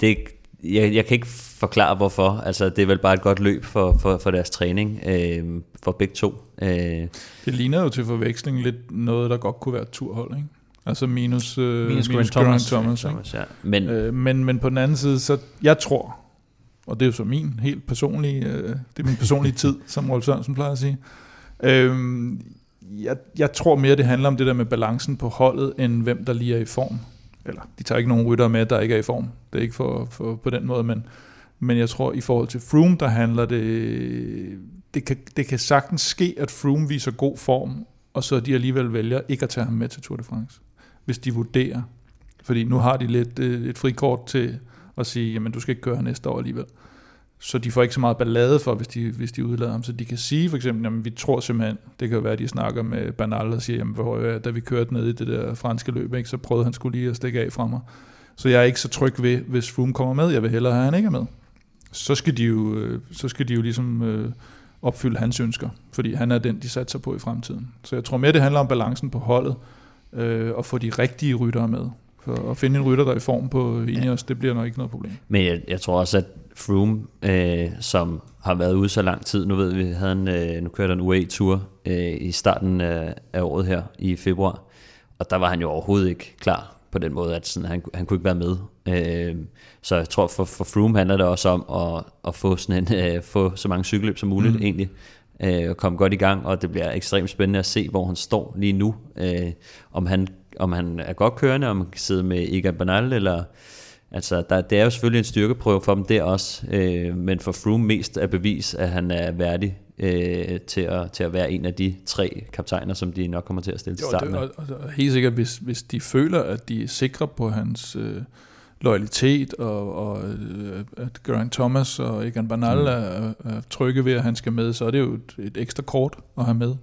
det, jeg, jeg kan ikke forklare hvorfor. Altså, det er vel bare et godt løb for, for, for deres træning, øh, for begge to. Øh. Det ligner jo til forveksling lidt noget, der godt kunne være et turhold, ikke? Altså minus, øh, minus, minus Thomas. Thomas, Thomas ja. men, øh, men, men på den anden side, så jeg tror, og det er jo så min helt personlige, øh, det er min personlige tid, som Rolf Sørensen plejer at sige. Øh, jeg, jeg tror mere, det handler om det der med balancen på holdet, end hvem der lige er i form. Eller, de tager ikke nogen rytter med, der ikke er i form. Det er ikke for, for på den måde, men, men jeg tror, i forhold til Froome, der handler det... Det kan, det kan sagtens ske, at Froome viser god form, og så de alligevel vælger ikke at tage ham med til Tour de France, hvis de vurderer. Fordi nu har de lidt øh, et frikort til og sige, jamen du skal ikke køre næste år alligevel. Så de får ikke så meget ballade for, hvis de, hvis de udlader ham. Så de kan sige for eksempel, jamen vi tror simpelthen, det kan jo være, at de snakker med Bernal og siger, jamen hvor, da vi kørte ned i det der franske løb, ikke, så prøvede han skulle lige at stikke af fra mig. Så jeg er ikke så tryg ved, hvis Froome kommer med. Jeg vil hellere have, at han ikke er med. Så skal de jo, øh, så skal de jo ligesom øh, opfylde hans ønsker, fordi han er den, de satser på i fremtiden. Så jeg tror mere, det handler om balancen på holdet, øh, og få de rigtige ryttere med. For at finde en rytter, der er i form på Ineos, ja. det bliver nok ikke noget problem. Men jeg, jeg tror også, at Froome, øh, som har været ude så lang tid, nu ved vi, havde en, øh, nu kørte en UAE-tur øh, i starten af, af året her i februar, og der var han jo overhovedet ikke klar på den måde, at sådan, han, han kunne ikke være med. Øh, så jeg tror, for, for Froome handler det også om at, at få, sådan en, øh, få så mange cykelløb som muligt mm. egentlig, øh, og komme godt i gang, og det bliver ekstremt spændende at se, hvor han står lige nu. Øh, om, han, om han er godt kørende, om han kan sidde med Egan Bernal, eller Altså, der, det er jo selvfølgelig en styrkeprøve for dem der også, øh, men for Froome mest er bevis, at han er værdig øh, til, at, til at være en af de tre kaptajner, som de nok kommer til at stille til starten. Jo, det, og, og, helt sikkert, hvis, hvis de føler, at de er sikre på hans øh, loyalitet, og, og øh, at Geraint Thomas og Egan Bernal mm. er, er trygge ved, at han skal med, så er det jo et, et ekstra kort at have med.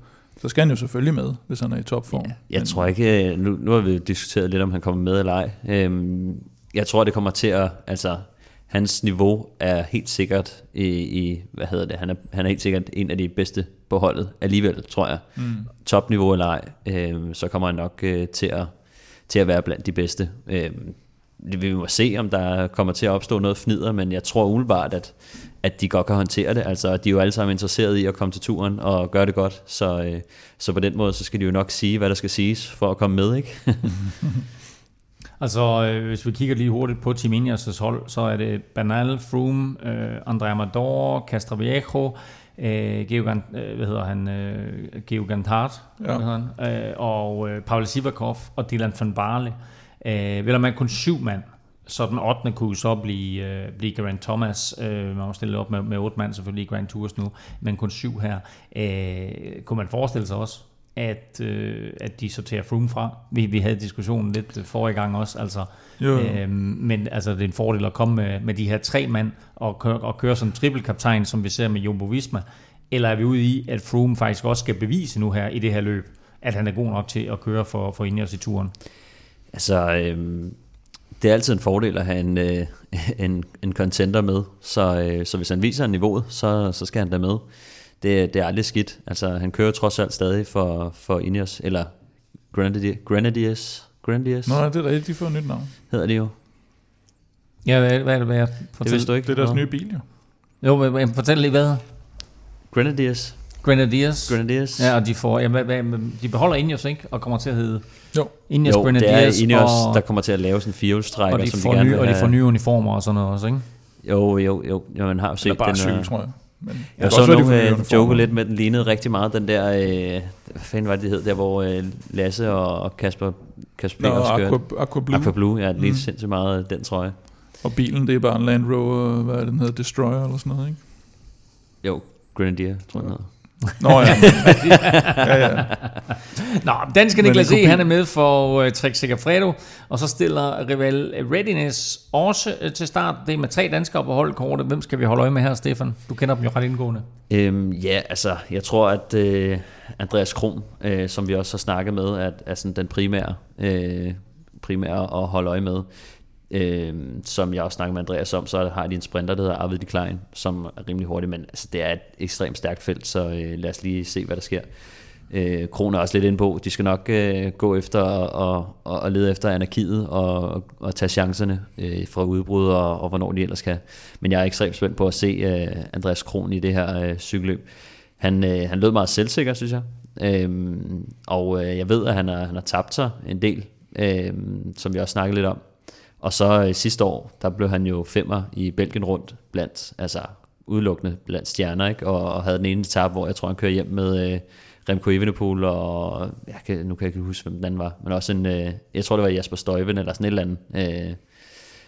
så skal han jo selvfølgelig med, hvis han er i topform. Ja, jeg Men... tror ikke, nu, nu har vi diskuteret lidt, om han kommer med eller ej. Øhm, jeg tror, det kommer til at, altså, hans niveau er helt sikkert i, i hvad hedder det, han er, han er helt sikkert en af de bedste på holdet alligevel, tror jeg. Mm. Topniveau eller ej, øhm, så kommer han nok øh, til, at, til at være blandt de bedste. Øhm, vi må se, om der kommer til at opstå noget fnider, men jeg tror umiddelbart, at, at de godt kan håndtere det. Altså, de er jo alle sammen interesserede i at komme til turen og gøre det godt, så, øh, så på den måde, så skal de jo nok sige, hvad der skal siges for at komme med, ikke? altså, øh, hvis vi kigger lige hurtigt på Team Ineos' hold, så er det Bernal, Froome, øh, André Amador, Castroviejo, øh, Geogant, øh, hvad hedder han, øh, Geogantart, ja. hvad hedder han, øh, og øh, Pavel Sivakov og Dylan van Barle. Øh, vel er man kun syv mand, så den 8. kunne så blive, øh, blive Grant Thomas. Øh, man har stillet op med, med 8 mand selvfølgelig i Grand Tours nu, men kun syv her. Øh, kunne man forestille sig også, at, øh, at de sorterer Froome fra. Vi, vi havde diskussionen lidt forrige gang også, altså, jo. Øh, men altså, det er en fordel at komme med, med de her tre mand og køre, og køre som trippelkaptajn, som vi ser med Jumbo Visma, eller er vi ude i, at Froome faktisk også skal bevise nu her i det her løb, at han er god nok til at køre for, for Ineos i turen? Altså, øh, det er altid en fordel at have en, øh, en, en contender med, så, øh, så hvis han viser niveauet, så, så skal han da med. Det, det er aldrig skidt. Altså, han kører trods alt stadig for, for Ineos, eller Grenadiers. Grenadiers? Grenadiers? Nå, det er rigtigt, de får et nyt navn. Hedder de jo. Ja, hvad, hvad er det, hvad jeg Det vidste du ikke. Det er deres nye bil, jo. Jo, men fortæl lige, hvad Grenadiers. Grenadiers. Grenadiers. Ja, og de, får, ja, hvad, hvad, de beholder Ineos, ikke? Og kommer til at hedde jo. Ineos jo, det er Ineos, og, der kommer til at lave sådan en firehjulstrækker, og de som får de gerne nye, Og de får nye uniformer og sådan noget også, ikke? Jo, jo, jo. jo man har jo set bare den. cykel, tror jeg. Men jeg så nogen øh, joke lidt med, den lignede rigtig meget den der, øh, hvad fanden var det, det hed, der hvor øh, Lasse og Kasper, Kasper Nå, Aqua, Aqua Blue. Aqua Blue, ja, det mm. sindssygt meget den trøje. Og bilen, det er bare en Land Rover, hvad er det, den hedder, Destroyer eller sådan noget, ikke? Jo, Grenadier, tror jeg, ja. hedder. Nå ja. ja, ja. Nå, danske Niklas E, han er med for uh, Trek Segafredo, og så stiller Rival Readiness også uh, til start. Det er med tre danskere på holdkortet. Hvem skal vi holde øje med her, Stefan? Du kender dem jo ret indgående. Øhm, ja, altså, jeg tror, at uh, Andreas Kron, uh, som vi også har snakket med, er, er sådan den primære, uh, primære at holde øje med øh, som jeg også snakker med Andreas om, så har de en sprinter, der hedder Arvid de Klein, som er rimelig hurtig, men altså, det er et ekstremt stærkt felt, så øh, lad os lige se, hvad der sker. Øh, Kron er også lidt inde på, de skal nok øh, gå efter og, og, og lede efter anarkiet og, og tage chancerne øh, fra udbrud og, og hvornår de ellers kan. Men jeg er ekstremt spændt på at se øh, Andreas Kron i det her øh, cykelløb. Han, øh, han lød meget selvsikker, synes jeg. Øhm, og øh, jeg ved, at han har, han har tabt sig en del, øh, som vi også snakkede lidt om. Og så øh, sidste år, der blev han jo femmer i Belgien rundt, blandt, altså udelukkende blandt stjerner, ikke? Og, og havde den ene etape, hvor jeg tror, han kører hjem med øh, Remco Evenepoel, og jeg kan, nu kan jeg ikke huske, hvem den anden var, men også en, øh, jeg tror, det var Jasper Støjven, eller sådan et eller andet øh,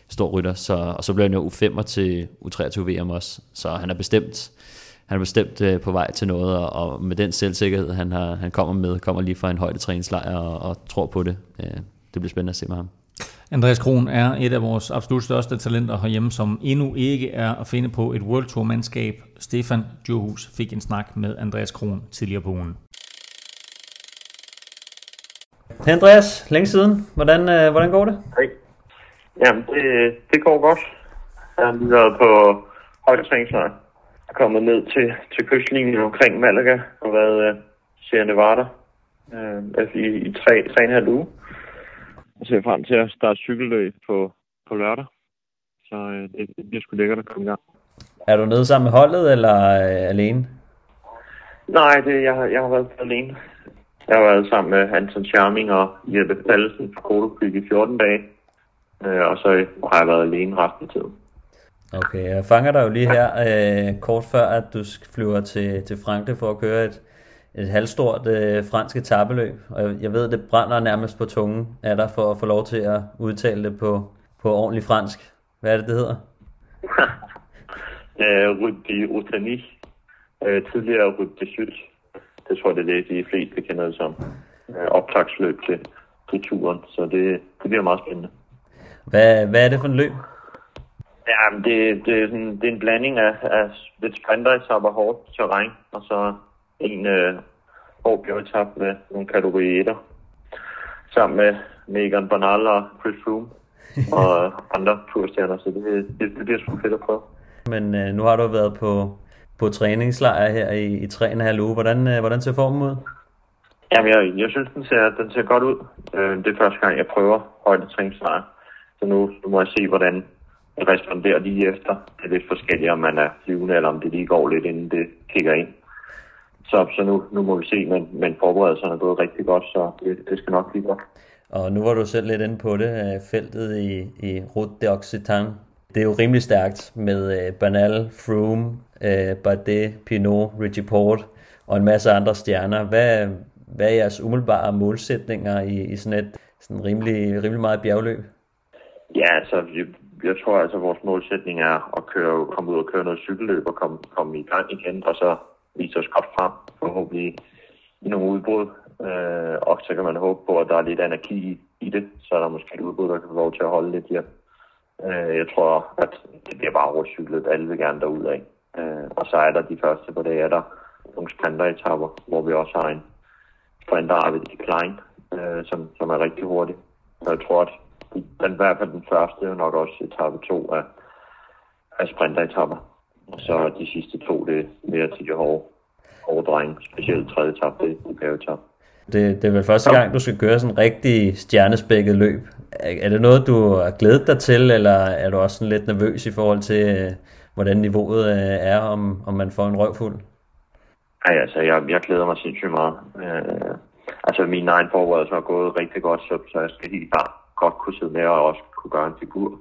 stor rytter, så, og så blev han jo U5'er til U23 VM også, så han er bestemt, han er bestemt øh, på vej til noget, og, og med den selvsikkerhed, han, har, han kommer med, kommer lige fra en højdetræningslejr og, og tror på det. Øh, det bliver spændende at se med ham. Andreas Kron er et af vores absolut største talenter herhjemme, som endnu ikke er at finde på et World Tour-mandskab. Stefan Djurhus fik en snak med Andreas Kron tidligere på ugen. Andreas, længe siden. Hvordan, øh, hvordan går det? Hej. Jamen, det, det går godt. Jeg har lige været på højdetræningslejr. Jeg er kommet ned til, til kystlinjen omkring Malaga og været uh, Sierra Nevada uh, i, i tre, tre og en halv uge og ser frem til at starte cykelløb på, på lørdag. Så øh, det, det bliver sgu lækkert at komme i gang. Er du nede sammen med holdet, eller øh, alene? Nej, det, jeg, jeg har været alene. Jeg har været sammen med Anton Charming og Jeppe Pallesen fra Kodopyg i 14 dage. Øh, og så har jeg været alene resten af tiden. Okay, jeg fanger dig jo lige her øh, kort før, at du flyver til, til Frankrig for at køre et, et halvstort øh, fransk etabeløb, og jeg ved, det brænder nærmest på tungen af dig for at få lov til at udtale det på, på ordentlig fransk. Hvad er det, det hedder? Rute de Otani, øh, tidligere Rute de Syd. Det tror jeg, det er det, de fleste kender det som. Øh, optagsløb til, til turen, så det, det bliver meget spændende. Hvad, hvad er det for en løb? Ja, det, det, er, sådan, det er en blanding af, af lidt sprinter i hårdt terræn, og så en, øh, hård bjergetap med nogle kategori 1'er. Sammen med Megan Bernal og Chris Froome og andre turstjerner, så det, det, det bliver sgu fedt at prøve. Men øh, nu har du været på, på træningslejr her i, i tre og en halv uge. Hvordan, øh, hvordan ser formen ud? Jamen, jeg, jeg synes, den ser, den ser godt ud. Øh, det er første gang, jeg prøver højdetræningslejr. Så nu, nu må jeg se, hvordan det responderer lige efter. Det er lidt forskelligt, om man er flyvende, eller om det lige går lidt, inden det kigger ind. Så, så nu, nu må vi se, men, men forberedelserne er gået rigtig godt, så det, det skal nok blive godt. Og nu var du selv lidt inde på det, øh, feltet i, i Route d'Occitan. Det er jo rimelig stærkt med uh, Bernal, Froome, uh, Bardet, Pinot, Richie Port og en masse andre stjerner. Hvad, hvad er jeres umiddelbare målsætninger i, i sådan et sådan rimelig, rimelig meget bjergløb? Ja, altså, jeg, jeg tror altså, vores målsætning er at køre, komme ud og køre noget cykelløb og komme, komme i gang igen, og så vise os godt frem, forhåbentlig i nogle udbrud. Øh, og så kan man håbe på, at der er lidt anarki i, i det, så er der måske et udbrud, der kan få lov til at holde lidt her. Øh, jeg tror, at det bliver bare overcyklet. Alle vil gerne derud af. Øh, og så er der de første på det, er der nogle sprinteretapper, hvor vi også har en sprinter Arvid Klein, øh, som, som er rigtig hurtig. Så jeg tror, at den, i hvert fald den første er nok også etape to af, af sprinteretapper. Og så de sidste to, det er mere til de hårde, hårde drenge, specielt tredje etape, det er bjergetap. Det, det er vel første gang, du skal gøre sådan en rigtig stjernespækket løb. Er, er det noget, du har glædet dig til, eller er du også sådan lidt nervøs i forhold til, øh, hvordan niveauet øh, er, om, om man får en røvfuld? Nej, altså, jeg, jeg glæder mig sindssygt meget. Øh, altså, min egen forberedelse har gået rigtig godt, så, så jeg skal helt bare godt kunne sidde med og også kunne gøre en figur.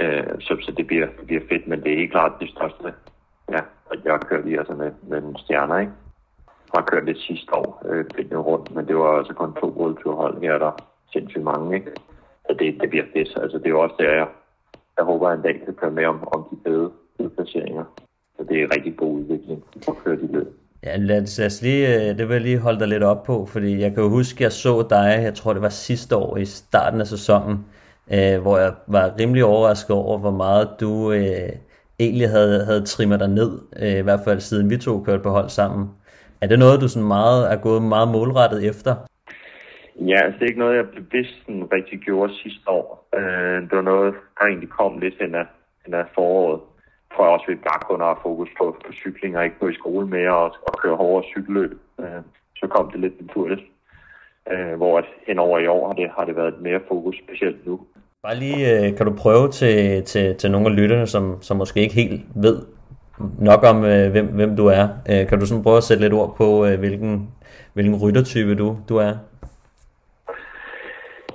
Øh, så, så det bliver, det bliver fedt, men det er helt klart det største. Ja, og jeg har kørt lige altså med, med nogle stjerner, ikke? Jeg har kørt det sidste år, øh, rundt, men det var altså kun to hold her, der sindssygt mange, ikke? Så det, det bliver fedt. Altså, det er jo også der, jeg, jeg håber, at en dag kan køre med om, om de fede udplaceringer. Så det er en rigtig god udvikling at køre de løb. Ja, lad os, lad os lige, øh, det vil jeg lige holde dig lidt op på, fordi jeg kan jo huske, at jeg så dig, jeg tror det var sidste år i starten af sæsonen, øh, hvor jeg var rimelig overrasket over, hvor meget du øh, egentlig havde, havde trimmet dig ned, øh, i hvert fald siden vi to kørte på hold sammen. Er det noget, du sådan meget er gået meget målrettet efter? Ja, altså det er ikke noget, jeg bevidst sådan rigtig gjorde sidste år. Øh, det var noget, der egentlig kom lidt hen af, hen af foråret tror jeg også, at vi bare kun har fokus på, på cykling og ikke på i skole mere og, og køre hårdere cykelløb. Øh, så kom det lidt naturligt. Øh, hvor at henover i år har det, har det været mere fokus, specielt nu. Bare lige, øh, kan du prøve til, til, til nogle af lytterne, som, som måske ikke helt ved nok om, øh, hvem, hvem du er. Øh, kan du sådan prøve at sætte lidt ord på, øh, hvilken, hvilken ryttertype du, du er?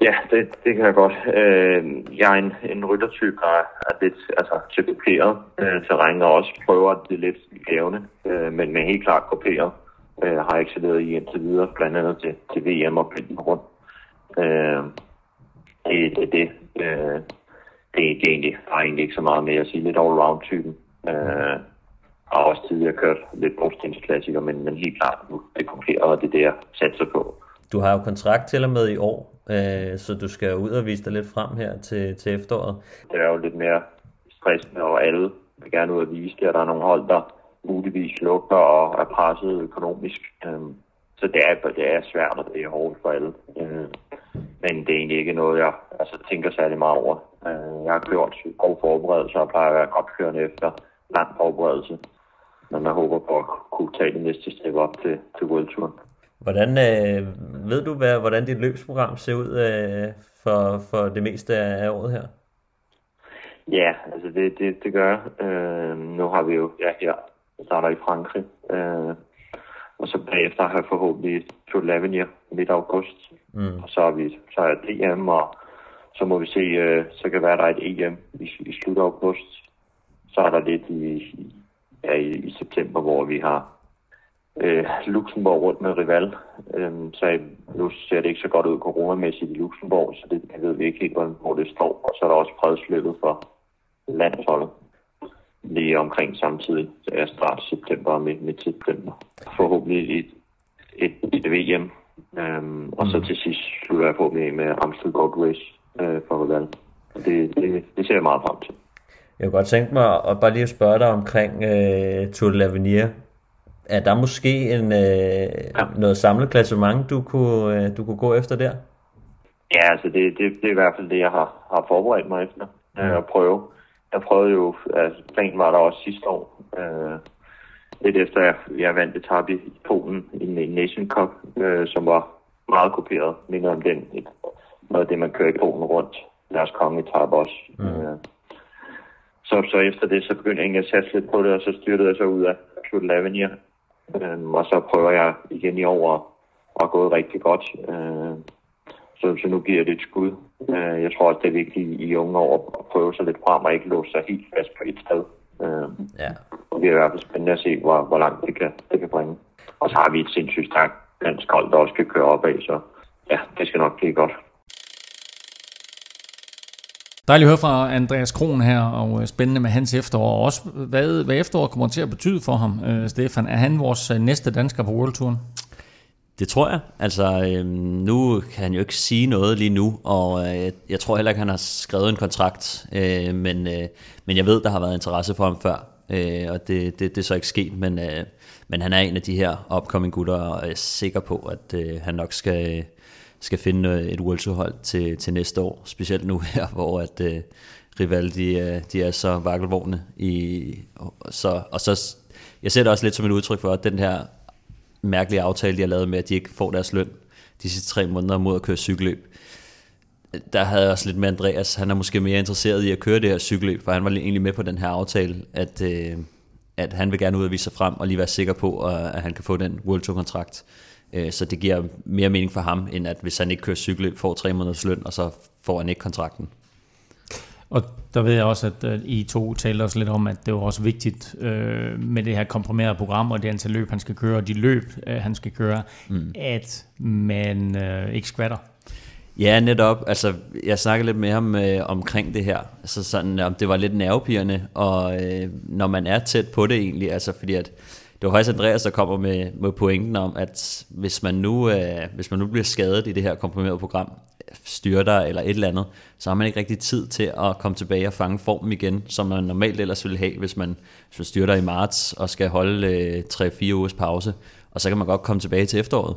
Ja, det, det kan jeg godt. Øh, jeg er en, en ryttertype, der er lidt altså, til kuperet øh, terræn, og også prøver det lidt gavne, øh, men, men helt klart kuperet. Øh, har excelleret i indtil videre, blandt andet til, til VM og Pinden rundt. Øh, det, det, det, øh, det, det er egentlig, har egentlig ikke så meget mere at sige. Lidt all-round-typen. Øh, har også tidligere kørt lidt brugstensklassiker, men, men helt klart nu det kuperet, og det er det, jeg satser på. Du har jo kontrakt til og med i år, øh, så du skal ud og vise dig lidt frem her til, til efteråret. Det er jo lidt mere stressende, og alle vil gerne ud og vise det, og der er nogle hold, der muligvis lukker og er presset økonomisk. Øh, så det er, det er svært, og det er hårdt for alle. Øh, men det er egentlig ikke noget, jeg altså, tænker særlig meget over. Øh, jeg har gjort god forberedelse og plejer at være godt kørende efter lang forberedelse. Men jeg håber på at kunne tage det næste step op til, til World Tour. Hvordan øh, ved du, hvad, hvordan dit løbsprogram ser ud øh, for, for det meste af året her? Ja, altså det, det, det gør jeg. Øh, nu har vi jo, ja, her starter i Frankrig. Øh, og så bagefter har jeg forhåbentlig Tour Lavenir midt august. Mm. Og så er vi så er DM, og så må vi se, øh, så kan være, der er et EM i, i slut august. Så er der lidt i, ja, i, i september, hvor vi har øh, Luxembourg rundt med Rival. Øh, så nu ser det ikke så godt ud coronamæssigt i Luxembourg, så det ved vi ikke helt, hvor det står. Og så er der også fredsløbet for landsholdet lige omkring samtidig, så jeg starter september og midt september. Forhåbentlig et, et, et VM, øhm, og så mm. til sidst slutter jeg forhåbentlig med Amstel Gold Race øh, for Rival. Det, det, det ser jeg meget frem til. Jeg kunne godt tænke mig at bare lige spørge dig omkring uh, Tour de l'Avenir er der måske en, øh, noget samlet klassement, du kunne, øh, du kunne gå efter der? Ja, altså det, det, det er i hvert fald det, jeg har, har forberedt mig efter øh, at prøve. Jeg prøvede jo, altså planen var der også sidste år, øh, lidt efter jeg, jeg vandt etape i Polen i en Nation Cup, øh, som var meget kopieret, minder om den, et, noget af det, man kører i Polen rundt, deres kongetab også. Mm. Øh, så, så efter det, så begyndte jeg egentlig at satse lidt på det, og så styrtede jeg så ud af Tour Lavenir. Øh, og så prøver jeg igen i år og, og gået rigtig godt. Øh, så, så nu giver det et skud. Øh, jeg tror også, det er vigtigt i unge år at prøve sig lidt frem og ikke låse sig helt fast på et sted. Øh, ja. Og det er i hvert fald spændende at se, hvor, hvor langt det kan, det kan bringe. Og så har vi et sindssygt stærkt dansk hold, der også kan køre opad, så ja, det skal nok blive godt. Dejligt at høre fra Andreas Kron her, og øh, spændende med hans efterår. Og også, hvad, hvad efteråret kommer til at betyde for ham, øh, Stefan. Er han vores øh, næste dansker på World Touren? Det tror jeg. Altså, øh, nu kan han jo ikke sige noget lige nu, og øh, jeg tror heller ikke, han har skrevet en kontrakt, øh, men, øh, men jeg ved, der har været interesse for ham før, øh, og det, det, det er så ikke sket, men, øh, men han er en af de her upcoming gutter, og jeg er sikker på, at øh, han nok skal, skal finde øh, et World til, til næste år, specielt nu her, hvor at øh, Rival, de, øh, de er så vakkelvogne. I, og, så, og så, jeg ser det også lidt som et udtryk for, at den her mærkelige aftale, de har lavet med, at de ikke får deres løn de sidste tre måneder mod at køre cykelløb. Der havde jeg også lidt med Andreas. Han er måske mere interesseret i at køre det her cykelløb, for han var egentlig med på den her aftale, at, øh, at han vil gerne ud og vise sig frem og lige være sikker på, at han kan få den World Tour kontrakt. Øh, så det giver mere mening for ham, end at hvis han ikke kører cykelløb, får tre måneders løn, og så får han ikke kontrakten. Og der ved jeg også, at I to talte også lidt om, at det var også vigtigt uh, med det her komprimerede program, og det antal løb, han skal køre, og de løb, uh, han skal køre, mm. at man uh, ikke skvatter. Ja, netop. Altså, jeg snakkede lidt med ham øh, omkring det her. Altså sådan, om det var lidt nervepirrende, og øh, når man er tæt på det egentlig, altså fordi at det var faktisk Andreas, der kommer med, med pointen om, at hvis man, nu, øh, hvis man nu bliver skadet i det her komprimerede program, styrter eller et eller andet, så har man ikke rigtig tid til at komme tilbage og fange formen igen, som man normalt ellers ville have, hvis man, hvis man styrter i marts og skal holde øh, 3-4 ugers pause, og så kan man godt komme tilbage til efteråret.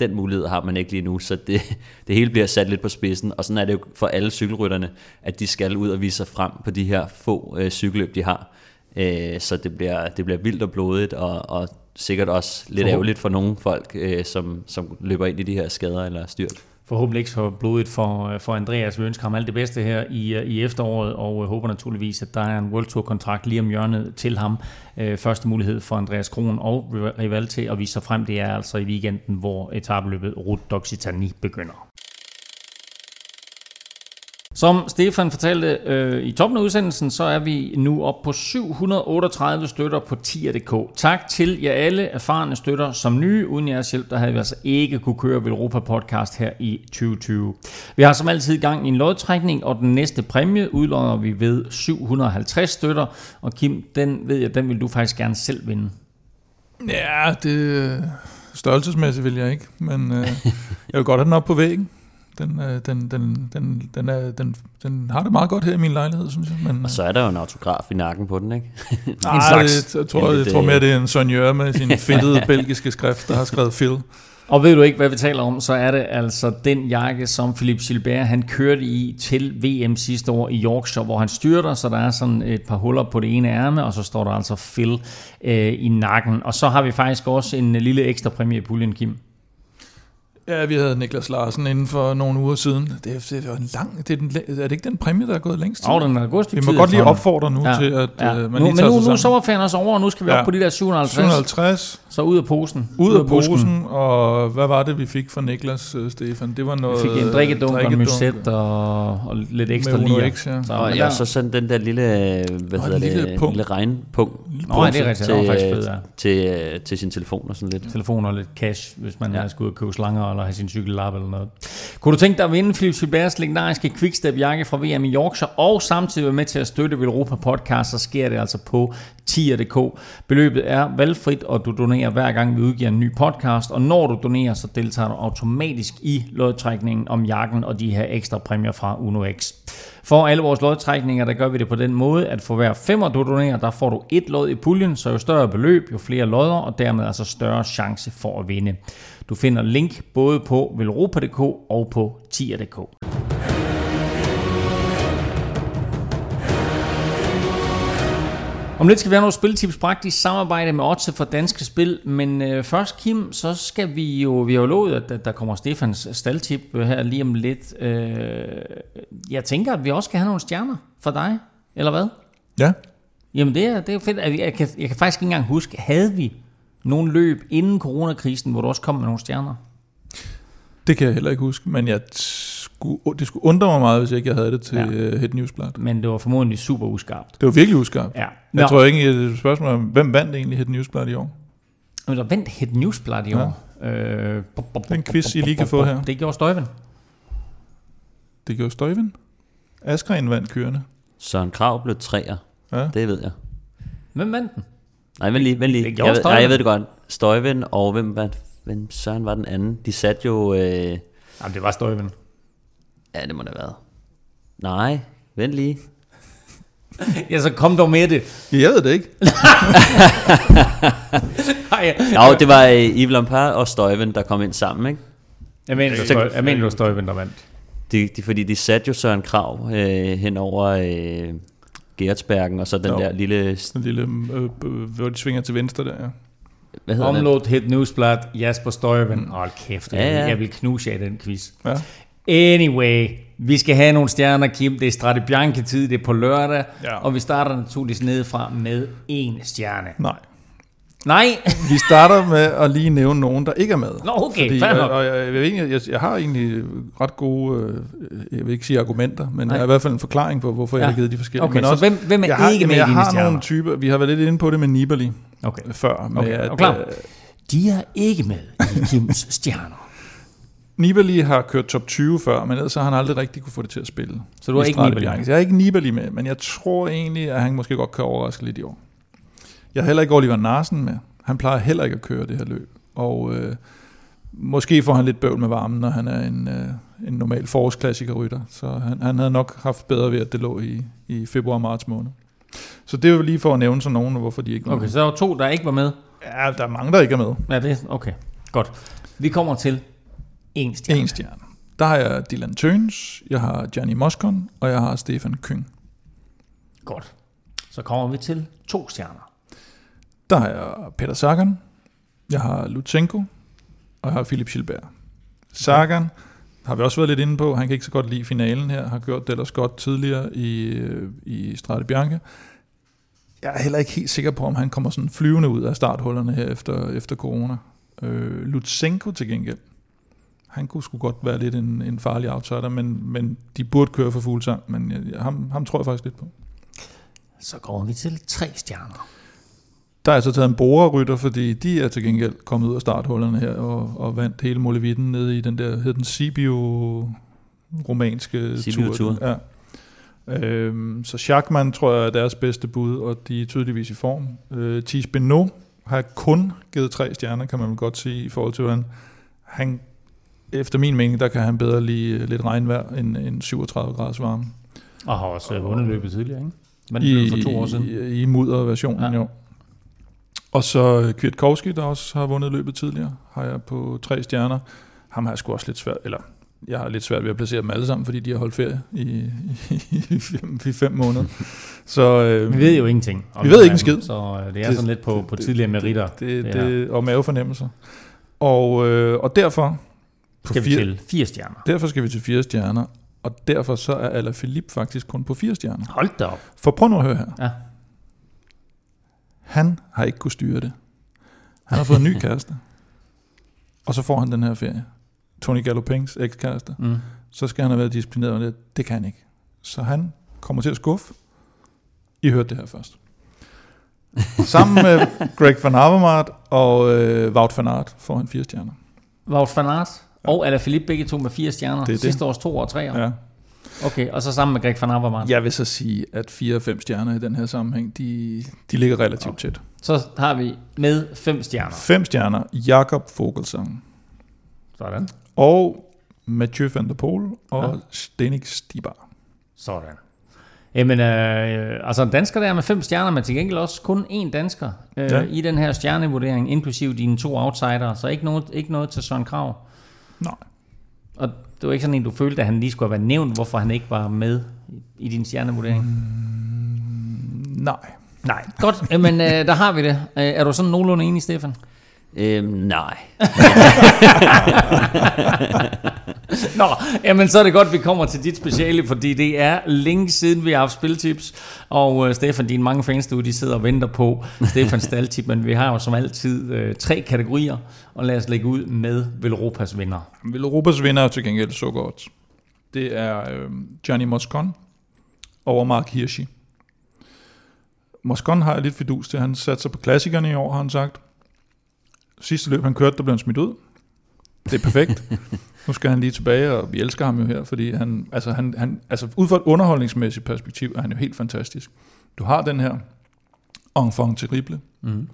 Den mulighed har man ikke lige nu, så det, det hele bliver sat lidt på spidsen, og sådan er det jo for alle cykelrytterne, at de skal ud og vise sig frem på de her få øh, cykelløb, de har. Øh, så det bliver, det bliver vildt og blodigt, og, og sikkert også lidt ærgerligt for nogle folk, øh, som, som løber ind i de her skader eller styrt forhåbentlig ikke så blodigt for, øh, for Andreas. Vi ønsker ham alt det bedste her i, øh, i efteråret, og øh, håber naturligvis, at der er en World Tour-kontrakt lige om hjørnet til ham. første mulighed for Andreas Kron og Rival til at vise sig frem, det er altså i weekenden, hvor etabeløbet Route d'Occitanie begynder. Som Stefan fortalte øh, i toppen af udsendelsen, så er vi nu op på 738 støtter på tier.dk. Tak til jer alle erfarne støtter som nye. Uden jeres hjælp, der havde vi altså ikke kunne køre Europa Podcast her i 2020. Vi har som altid gang i en lodtrækning, og den næste præmie udlodder vi ved 750 støtter. Og Kim, den ved jeg, den vil du faktisk gerne selv vinde. Ja, det øh, størrelsesmæssigt vil jeg ikke, men øh, jeg vil godt have den op på væggen. Den, øh, den, den, den, den, er, den, den har det meget godt her i min lejlighed, synes jeg. Men, og så er der jo en autograf i nakken på den, ikke? Nej, en slags, jeg, tror, jeg, jeg tror mere, det er en sonjør med sin fedtede belgiske skrift, der har skrevet Phil. Og ved du ikke, hvad vi taler om, så er det altså den jakke, som Philip Gilbert han kørte i til VM sidste år i Yorkshire, hvor han styrter, så der er sådan et par huller på det ene ærme, og så står der altså Phil øh, i nakken. Og så har vi faktisk også en lille ekstra præmie i puljen, Kim. Ja, vi havde Niklas Larsen inden for nogle uger siden. Det, er, det er, en lang, det er, den, er det ikke den præmie, der er gået længst tid? Oh, den er gået Vi må godt lige opfordre nu ja. til, at ja. uh, man nu, lige Men nu, nu er sommerferien også over, og nu skal vi ja. op på de der 750. 750. Så ud af posen. Ud, ud af posen, og hvad var det, vi fik fra Niklas, uh, Stefan? Det var noget... Vi fik en drikkedunk og en muset og, og lidt ekstra lige. Ja. Så, og ja, så sådan den der lille, hvad hedder det, lille, lille regnpunkt. Nå, det er rigtigt. Til, faktisk fed, ja. til, til sin telefon og sådan lidt. Telefon og lidt cash, hvis man ja. skulle købe slanger eller have sin cykel eller noget. Kunne du tænke dig at vinde Philip Gilberts legendariske Quickstep-jakke fra VM i Yorkshire, og samtidig være med til at støtte Europa Podcast, så sker det altså på tier.dk. Beløbet er valgfrit, og du donerer hver gang vi udgiver en ny podcast, og når du donerer, så deltager du automatisk i lodtrækningen om jakken og de her ekstra præmier fra UnoX. For alle vores lodtrækninger, der gør vi det på den måde, at for hver femmer du donerer, der får du et lod i puljen, så jo større beløb, jo flere lodder, og dermed altså større chance for at vinde. Du finder link både på velropa.dk og på tier.dk. Om lidt skal vi have nogle spiltips praktisk samarbejde med Otse for Danske Spil, men øh, først Kim, så skal vi jo, vi har jo lovet, at, at der kommer Stefans staldtip øh, her lige om lidt. Øh, jeg tænker, at vi også skal have nogle stjerner for dig, eller hvad? Ja. Jamen det er, det er jo fedt. Jeg kan, jeg kan faktisk ikke engang huske, havde vi nogle løb inden coronakrisen, hvor du også kom med nogle stjerner? Det kan jeg heller ikke huske, men jeg skulle, det skulle undre mig meget, hvis ikke jeg havde det til Ja. Head Newsblad. Men det var formodentlig super uskarpt. Det var virkelig uskarpt. Ja. Jeg Nå. tror ikke, det er et spørgsmål om, hvem vandt egentlig Head Newsblad i år? Men der vandt Head Newsblad i Ja. år. Øh, bop, bop, Det er en bop, quiz, I lige kan få her. Det gjorde Støjven. Det gjorde Støjven. Askren vandt kørende. Søren Krav blev træer. Ja. Det ved jeg. Hvem vandt den? Nej, vent lige, vent lige. Det Jeg, nej, jeg ved det godt. Støjven og hvem, var, hvem Søren var den anden? De satte jo... Øh, Jamen, det var Støjven. Ja, det må det have været. Nej, vent lige. Ja, så kom dog med det. Jeg ved det ikke. Ej, Jo, det var øh, Yves Lampard og Støjven, der kom ind sammen, ikke? jeg mener, Så- var, jeg mener, det var Støjven, der vandt. De, de, fordi de satte jo Søren Krav øh, hen over øh, Gertsbergen, og så den Jo. der lille... Den lille, øh, øh, hvor de svinger til venstre der, ja. Hvad hedder den? Omlot Hit Newsblad, Jasper Støjven. Hold kæft, Ja, ja, ja. ja. jeg vil knuse jer i den quiz. ja. Anyway, vi skal have nogle stjerner, Kim. Det er Strade Bianche-tid, det er på lørdag. Ja. Og vi starter naturligvis nedefra med en stjerne. Nej. Nej, Vi starter med at lige nævne nogen, der ikke er med. Nå, okay, Fordi, fair og, nok. og jeg, jeg, jeg, jeg har egentlig ret gode, øh, jeg vil ikke sige argumenter, men Nej. jeg har i hvert fald en forklaring på, hvorfor ja. Jeg har givet de forskellige. Okay, men så også, hvem- hvem er jeg har, ikke med Jeg har stjerner? nogle typer, vi har været lidt inde på det med Nibali Okay. før. Med Okay, at, du klar? øh, de er ikke med i Kims stjerner. Nibali har kørt top 20 før, men ellers har han aldrig rigtig kunne få det til at spille. Så du har ikke Nibali med? Jeg har ikke Nibali med, men jeg tror egentlig, at han måske godt kan overraske lidt i år. Jeg har heller ikke Oliver Narsen med. Han plejer heller ikke at køre det her løb. Og øh, måske får han lidt bøvl med varmen, når han er en, øh, en normal forårsklassikerrytter. Så han, han havde nok haft bedre ved, at det lå i, i februar-marts måned. Så det jo lige for at nævne sådan nogen, og hvorfor de ikke var Okay, med. så der var to, der ikke var med. Ja, der er mange, der ikke er med. Ja, det er okay. Godt. Vi kommer til en stjerne. En stjerne. Der har jeg Dylan Tøns, jeg har Gianni Moscon, og jeg har Stefan Kyng. Godt. Så kommer vi til to stjerner. Der har jeg Peter Sagan, jeg har Lutsenko, og jeg har Philip Gilbert. Sagan har vi også været lidt inde på, han kan ikke så godt lide finalen her, har gjort det ellers godt tidligere i, i Strade Bianche. Jeg er heller ikke helt sikker på, om han kommer sådan flyvende ud af starthullerne her efter, efter corona. Øh, Lutsenko til gengæld, han kunne sgu godt være lidt en, en farlig outsider, men, men de burde køre for fuglsang, men jeg, ham, ham tror jeg faktisk lidt på. Så kommer vi til tre stjerner. Der er altså taget en borerrytter, fordi de er til gengæld kommet ud af starthullerne her og, og vandt hele Molevitten nede i den der, hed den Sibiu romanske Sibiu-tur. Ja. Øhm, så Schachmann tror jeg er deres bedste bud, og de er tydeligvis i form. Øh, Thies Benoit har kun givet tre stjerner, kan man vel godt sige, i forhold til, hvordan han, efter min mening, der kan han bedre lide øh, lidt regnvejr end, end 37 graders varme. Og har også øh, vundet løbet tidligere, ikke? Men I, for to år siden. I, i mudderversionen, Ja. jo. Og så øh, Kwiatkowski, der også har vundet løbet tidligere, har jeg på tre stjerner. Ham har jeg sgu også lidt svært, eller jeg har lidt svært ved at placere dem alle sammen, fordi de har holdt ferie i, i, i, fem, i fem måneder. Så, øh, Vi ved jo ingenting. Vi ved ikke en skid. Så det er Det- sådan lidt på, på det- tidligere meritter. det, det det, det, og mavefornemmelser. Og, øh, og derfor, på Skal vi fire, til fire stjerner. derfor skal vi til fire stjerner, og derfor så er Alaphilippe faktisk kun på fire stjerner. Hold da op. For prøv nu at høre her. Ja. Han har ikke kunne styre det. Han har fået en ny kæreste. Og så får han den her ferie. Tony Gallopings ekskæreste. Mm. Så skal han have været disciplineret. og det, det kan han ikke. Så han kommer til at skuffe. I hørte det her først. Sammen med Greg van Avermaet og øh, Wout van Aert får han fire stjerner. Wout van Aert og Alaphilippe begge to med fire stjerner. Det er det. Sidste års to og tre. Ja. Okay, og så sammen med Greg van Avermaet. Jeg vil så sige, at fire og fem stjerner i den her sammenhæng, de, de ligger relativt tæt. Så har vi med fem stjerner. Fem stjerner, Jakob Fogelsang. Sådan. Og Mathieu van der Poel og Ja. Stenik Stibar. Sådan. Jamen, øh, altså en dansker der med fem stjerner, men til gengæld også kun én dansker øh, Ja. ja. i den her stjernevurdering, inklusive dine to outsider, så ikke noget, ikke noget til Søren Krav. Nej. Og det var ikke sådan en, du følte, at han lige skulle have været nævnt, hvorfor han ikke var med i, din stjernevurdering? Mm, nej. Nej. Godt, men øh, der har vi det. Øh, er du sådan nogenlunde enig, Stefan? Øhm, nej. Nå, jamen så er det godt, at vi kommer til dit speciale, fordi det er længe siden, vi har haft spiltips. Og øh, Stefan, dine mange fans derude, de sidder og venter på Stefans staldtip, men vi har jo som altid øh, tre kategorier, og lad os lægge ud med Velropas vinder. Velropas vinder er til gengæld så godt. Det er øh, Gianni Moscon over Mark Hirschi. Moscon har jeg lidt fidus til. Han satte sig på klassikerne i år, har han sagt. Sidste løb, han kørte, der blev han smidt ud. Det er perfekt. nu skal han lige tilbage, og vi elsker ham jo her, fordi han, altså han, han, altså ud fra et underholdningsmæssigt perspektiv, er han jo helt fantastisk. Du har den her enfant terrible, Mhm.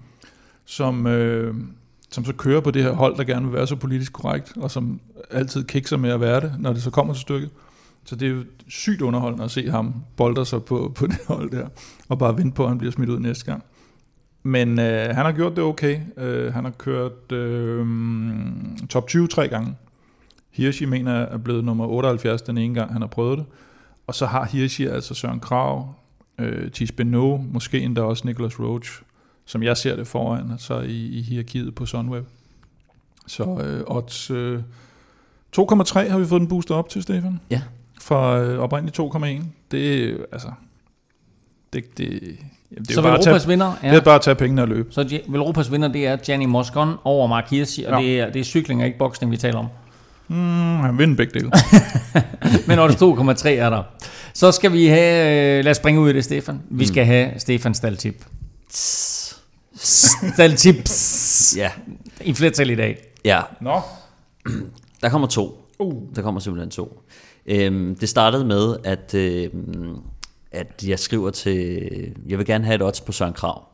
som, øh, som så kører på det her hold, der gerne vil være så politisk korrekt, og som altid kikser med at være det, når det så kommer til stykket. Så det er jo sygt underholdende at se ham bolde sig på, på det hold der, og bare vente på, at han bliver smidt ud næste gang. Men øh, han har gjort det okay. Øh, han har kørt øh, top 20 tre gange. Hirschi mener er blevet nummer 78 den ene gang, han har prøvet det. Og så har Hirschi altså Søren Krav, øh, Tis Beno, måske endda også Nicholas Roach, som jeg ser det foran, så i, i hierarkiet på Sunweb. Så øh, odds øh, 2,3 har vi fået den boostet op til, Stefan. Ja. Fra øh, oprindeligt 2,1. Det er altså... Det, det, jamen, det er Så bare at tage, vinder det er bare at tage pengene og løbe. Så Ja- Velropas vinder, det er Gianni Moscon over Mark Hirschi, og Ja. ja. det, er, det er cykling og ikke boksning, vi taler om. Mm, han vinder begge dele. Men odds 2,3 er der. Så skal vi have, øh, lad os springe ud i det, Stefan. Vi skal have Stefans staldtip. Staldtips. Ja. I flertal i dag. Ja, Nå. der kommer to. Uh. Der kommer simpelthen to. Øhm, det startede med, at, øhm, at jeg skriver til... Jeg vil gerne have et odds på Søren Krav.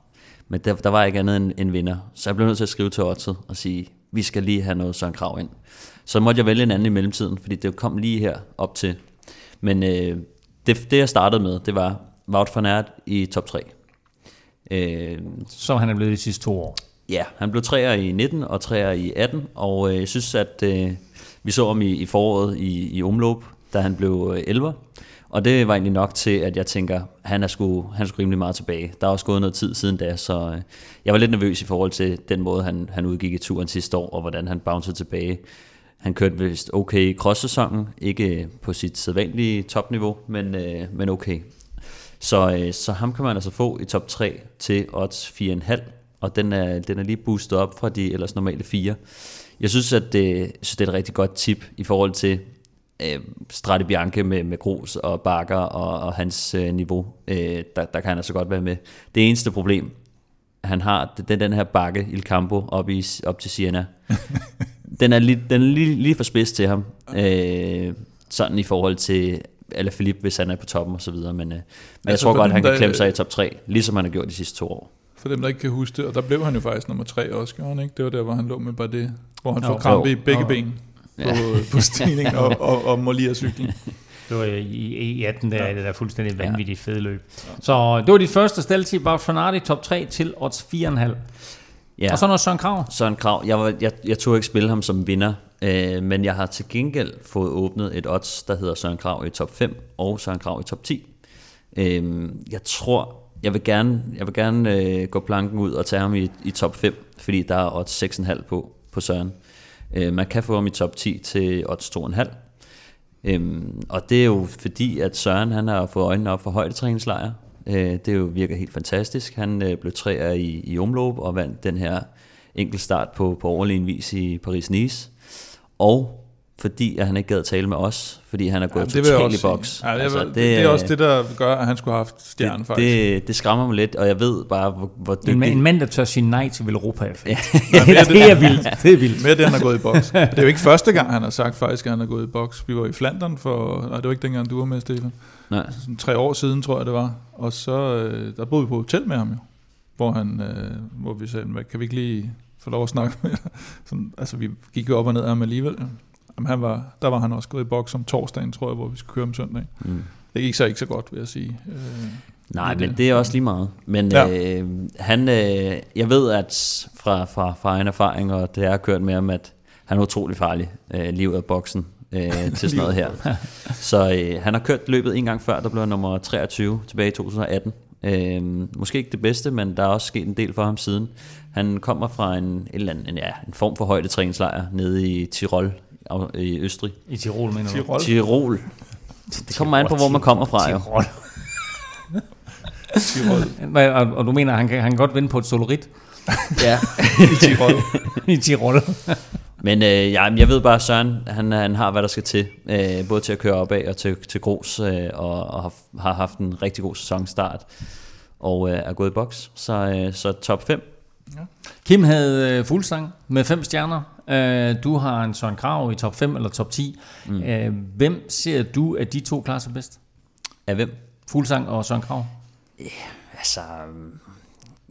Men der, der var ikke andet end en vinder. Så jeg blev nødt til at skrive til oddset og sige, vi skal lige have noget Søren Krav ind. Så måtte jeg vælge en anden i mellemtiden, fordi det kom lige her op til. Men øh, det, det jeg startede med, det var Wout van Aert i top 3. Øh, Som han er blevet de sidste to år. Ja, han blev træer i 19 og træer i 18, og øh, jeg synes, at øh, vi så ham i, i foråret i, i omløb, da han blev øh, 11. Og det var egentlig nok til, at jeg tænker, han er sgu, han er sgu rimelig meget tilbage. Der er også gået noget tid siden da, så øh, jeg var lidt nervøs i forhold til den måde, han, han udgik i turen sidste år, og hvordan han bouncede tilbage. Han kørte vist okay i cross-sæsonen, ikke øh, på sit sædvanlige topniveau, men, øh, men okay. Så, øh, så ham kan man altså få i top 3 til odds 4,5, og den er, den er lige boostet op fra de ellers normale 4. Jeg synes, at det, synes, det er et rigtig godt tip i forhold til øh, Strade Bianche med, med grus og bakker og, og hans øh, niveau. Øh, der, der kan han altså godt være med. Det eneste problem, han har, det er den her bakke, Il Campo, op, i, op til Siena. den er, lige, den er lige, lige for spids til ham. Øh, sådan i forhold til eller Philippe, hvis han er på toppen og så videre. Men, øh, men jeg Altså tror for godt, dem, han kan der- klemme sig i top 3, ligesom han har gjort de sidste to år. For dem, der ikke kan huske det, og der blev han jo faktisk nummer 3 også, gjorde han ikke? Det var der, hvor han lå med bare det, hvor han Jo. får krampe i begge Jo. ben på, på stigningen og, og, og må lige have cyklen. Det var i, i 18, der ja. det der fuldstændig vanvittigt fede løb. Så det var dit første staldtip, Wout van Aert i top 3 til odds 4,5. Ja. Og så noget Søren Krav. Søren Krav, jeg, var, jeg, jeg tog ikke spille ham som vinder, øh, men jeg har til gengæld fået åbnet et odds, der hedder Søren Krav i top 5 og Søren Krav i top 10. Øh, jeg tror, jeg vil gerne, jeg vil gerne øh, gå planken ud og tage ham i, i top 5, fordi der er odds 6,5 på, på Søren. Øh, man kan få ham i top 10 til odds 2,5. Øhm, og det er jo fordi, at Søren han har fået øjnene op for højdetræningslejr. Øh, det jo virker helt fantastisk. Han øh, blev træer i, i omløb og vandt den her enkeltstart på, på overlegen vis i Paris-Nice. Og fordi at han ikke gad tale med os, fordi han er gået jeg totalt i boks. Ja, det, altså, det, det er også det, der gør, at han skulle have haft stjernen, det, faktisk. det, det skræmmer mig lidt, og jeg ved bare, hvor, hvor dygtig... En, en mand, der tør sige nej til Velropa. Ja. Ja, det er vildt. Det er vildt. Med det, han har gået i boks. Det er jo ikke første gang, han har sagt faktisk, at han har gået i boks. Vi var i Flandern for... Nej, det var ikke dengang, du var med, Stefan. Nej. Sådan tre år siden, tror jeg, det var. Og så... Øh, der boede vi på hotel med ham jo. Hvor, han, øh, hvor vi sagde, "Hvad, kan vi ikke lige få lov at snakke med dig?" Sådan, Altså, vi gik jo op og ned af ham alligevel. Jamen, han var, der var han også gået i boks om torsdagen, tror jeg, hvor vi skulle køre om søndagen. Mm. Det gik så ikke så godt, vil jeg sige. Øh, Nej, men det er også lige meget. Men Ja. øh, han, øh, jeg ved at fra, fra, fra egen erfaring, og det har jeg kørt med ham, at han er utrolig farlig øh, lige ud af boksen øh, til sådan noget her. Så øh, han har kørt løbet en gang før, der blev nummer 23 tilbage i 2018. Øh, måske ikke det bedste, men der er også sket en del for ham siden. Han kommer fra en, en, eller anden, en, ja, en form for højdetræningslejr nede i Tirol i Østrig. I Tirol, mener du? Tirol. Tirol. Det kommer an på, hvor man kommer fra jo. Tirol. Tirol. Og, og du mener, han kan, han kan godt vinde på et solorit Ja. I Tirol. i Tirol? Men øh, ja, jeg ved bare, at Søren han, han har, hvad der skal til. Øh, både til at køre opad og til, til grus, øh, og, og har, har haft en rigtig god sæsonstart. Og øh, er gået i boks. Så, øh, så top 5. Kim havde øh, fuldsang med fem stjerner. Øh, du har en Søren Krav i top 5 eller top 10. Mm. Øh, hvem ser du, at de to klarer sig bedst? Af hvem? Fuldsang og Søren Krav? Altså,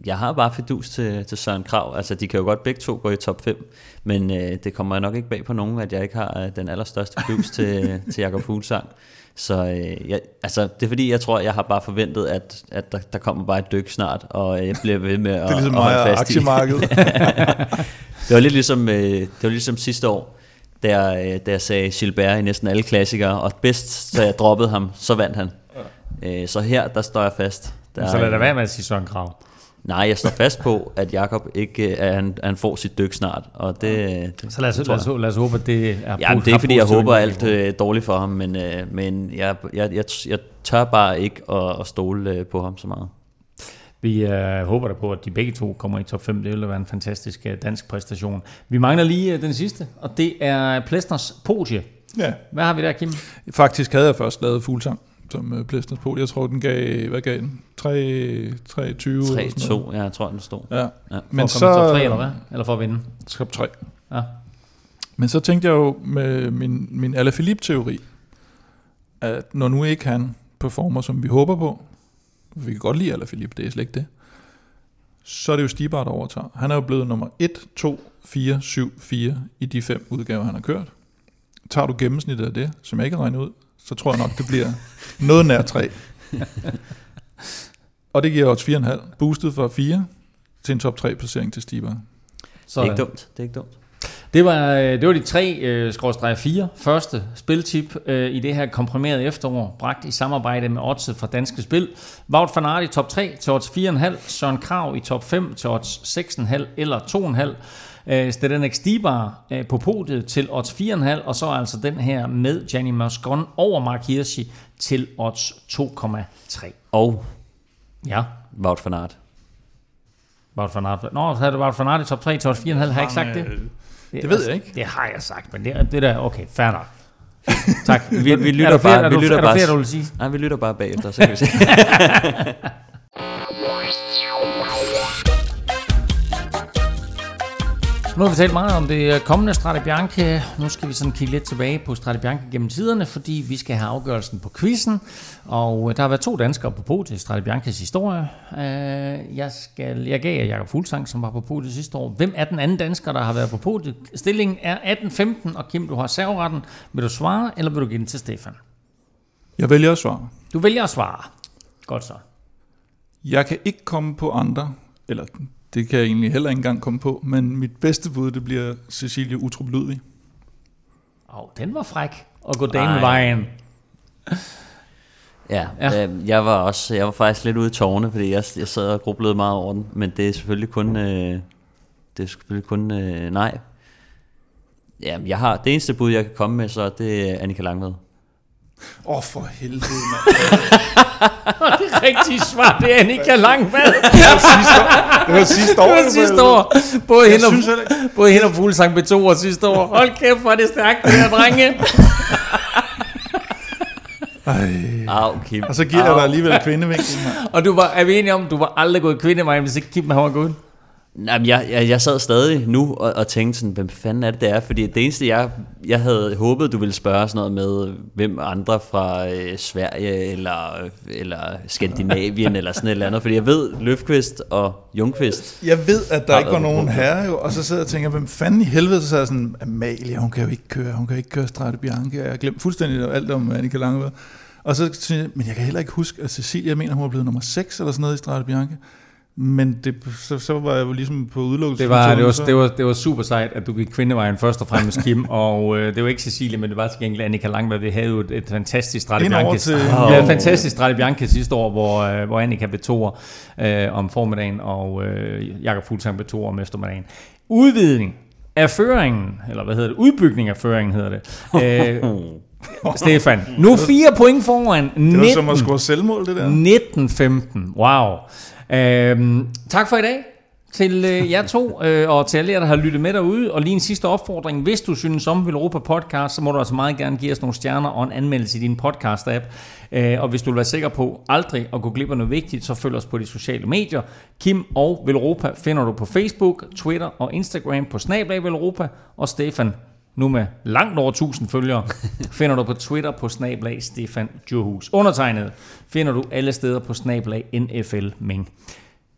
jeg har bare fidus til, til Søren Krav. Altså, de kan jo godt begge to gå i top 5, men øh, det kommer nok ikke bag på nogen, at jeg ikke har øh, den allerstørste fidus til, til Jakob Fuglsang. Så øh, jeg, altså, det er fordi, jeg tror, jeg har bare forventet, at, at der, der kommer bare et dyk snart, og jeg bliver ved med at, Det er ligesom at holde mig og fast i. aktiemarkedet. det var lidt ligesom, øh, det var ligesom sidste år, da jeg, øh, da jeg sagde Gilbert i næsten alle klassikere, og bedst, så jeg droppede ham, så vandt han. Øh, så her, der står jeg fast. Der, Så lad da være med at sige Søren Krav. Nej, jeg står fast på, at Jakob ikke, øh, at han, han får sit dyk snart, og det, det Så lad os, lad os, lad os håbe, at det er Ja, det er ikke fordi, jeg håber alt øh, dårligt for ham, men, øh, men jeg, jeg, jeg, jeg tør bare ikke at, at stole øh, på ham så meget. Vi øh, håber da på, at de begge to kommer i top 5. Det ville være en fantastisk øh, dansk præstation. Vi mangler lige øh, den sidste, og det er Plæstners podie. Ja. Hvad har vi der, Kim? Faktisk havde jeg først lavet Fuglsang som uh, Plæstners på. Jeg tror, den gav, hvad gav den? 3, 23 eller sådan 3-2, noget. ja, jeg tror, den stod. Ja. Ja. For Men at så... top 3, eller hvad? Eller for at vinde? Top 3. Ja. Men så tænkte jeg jo med min, min Alaphilippe-teori, at når nu ikke han performer, som vi håber på, vi kan godt lide Alaphilippe, det er slet ikke det, så er det jo Stibar, der overtager. Han er jo blevet nummer 1, 2, 4, 7, 4 i de fem udgaver, han har kørt. Tager du gennemsnittet af det, som jeg ikke kan regne ud, så tror jeg nok, det bliver noget nær 3. Og det giver odds 4,5. Boostet fra 4 til en top 3 placering til Stibar. Det er Sådan. ikke dumt, det er ikke dumt. Det var, øh, det var de tre, øh, skråstreg fire, første spiltip øh, i det her komprimerede efterår, bragt i samarbejde med Oddset fra Danske Spil. Wout van Aert i top 3 til odds 4,5, Søren Krav i top 5 til odds 6,5 eller 2,5. Øh, Stedenek Stibar øh, på podiet til odds 4,5, og så altså den her med Gianni Moscon over Mark Hirschi til odds 2,3. Og Ja, Wout van Aert. Wout van Aert. Nå, så havde du Wout van Aert i top 3 til odds 4,5, har jeg ikke sagt det? Det ved jeg ikke. Det har jeg sagt, men det, er- det der, okay, fair nok. Tak. Vi, vi Er lytter flere- bare, er vi lytter er der bare, flere, du vil sige? Nej, vi lytter bare bagefter, så kan vi se. Nu har vi talt meget om det kommende Strade Bianche. Nu skal vi sådan kigge lidt tilbage på Strade Bianche gennem tiderne, fordi vi skal have afgørelsen på quizzen. Og øh, der har været to danskere på podiet i Strade Bianches historie. Øh, Jeg, skal, jeg gav jer Jakob Fuglsang, som var på podiet sidste år. Hvem er den anden dansker, der har været på podiet? Stillingen er 18-15, og Kim, du har serveretten. Vil du svare, eller vil du give den til Stefan? Jeg vælger at svare. Du vælger at svare. Godt så. Jeg kan ikke komme på andre, eller det kan jeg egentlig heller ikke engang komme på, men mit bedste bud, det bliver Cecilie Utrup Ludvig. Åh, oh, den var fræk at gå Ej. damevejen. Ja, Ja. ja. Øh, jeg var også jeg var faktisk lidt ude i tårne, fordi jeg, jeg sad og grublede meget over den, men det er selvfølgelig kun øh, det er selvfølgelig kun øh, nej. Ja, jeg har det eneste bud jeg kan komme med, så det er Annika Langved. Åh, oh, for helvede, mand. det rigtige svar, det er Annika Langvald. Det var sidste år. Det var sidste år. Både hende, og, både hende og Fuglsang blev to år sidste år. Hold kæft, hvor er det stærkt, det her, drenge. Ej. Au, Kim. Og så giver jeg dig alligevel kvindevinkel, mand. Og du var, er vi enige om, du var aldrig gået kvindevejen, hvis ikke Kim var gået? Nej, men jeg, jeg, jeg sad stadig nu og, og tænkte sådan, hvem fanden er det, det er? Fordi det eneste, jeg, jeg havde håbet, du ville spørge sådan noget med, hvem andre fra øh, Sverige eller, eller Skandinavien eller sådan et eller andet. Fordi jeg ved, Løfqvist og Jungqvist. Jeg ved, at der ikke var nogen herre jo, og så sidder jeg og tænker, hvem fanden i helvede, så sagde sådan, Amalie, hun kan jo ikke køre, hun kan ikke køre Strade Bianche, og jeg har glemt fuldstændig alt om Annika Langved. Og så siger jeg, men jeg kan heller ikke huske, at Cecilia, jeg mener, hun var blevet nummer 6 eller sådan noget i Strade Bianche. Men det, så, så var jeg jo ligesom på udelukkelse. Det var, det, var, det, var, det var super sejt, at du gik kvindevejen først og fremmest, Kim. og øh, det var ikke Cecilie, men det var til gengæld Annika Langberg. Vi havde jo et, et fantastisk Strade Bianche. Til... Vi havde et fantastisk Strade Bianche sidste år, hvor, øh, hvor Annika blev toer øh, om formiddagen, og øh, Jakob Fuglsang blev toer om eftermiddagen. Udvidning af føringen, eller hvad hedder det? Udbygning af føringen hedder det. Øh, Stefan, nu fire point foran. 19, det var som at score selvmål, det der. 19-15. Wow. Øhm, tak for i dag til øh, jer to, øh, og til alle jer, der har lyttet med derude. Og lige en sidste opfordring. Hvis du synes om Europa Podcast, så må du altså meget gerne give os nogle stjerner og en anmeldelse i din podcast-app. Øh, og hvis du vil være sikker på aldrig at gå glip af noget vigtigt, så følg os på de sociale medier. Kim og Velropa finder du på Facebook, Twitter og Instagram på Snablag Velropa. Og Stefan, nu med langt over 1000 følgere, finder du på Twitter på snablag Stefan Johus. Undertegnet finder du alle steder på snablag NFL Ming.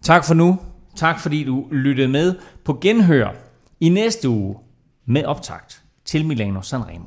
Tak for nu. Tak fordi du lyttede med på genhør i næste uge med optakt til Milano Sanremo.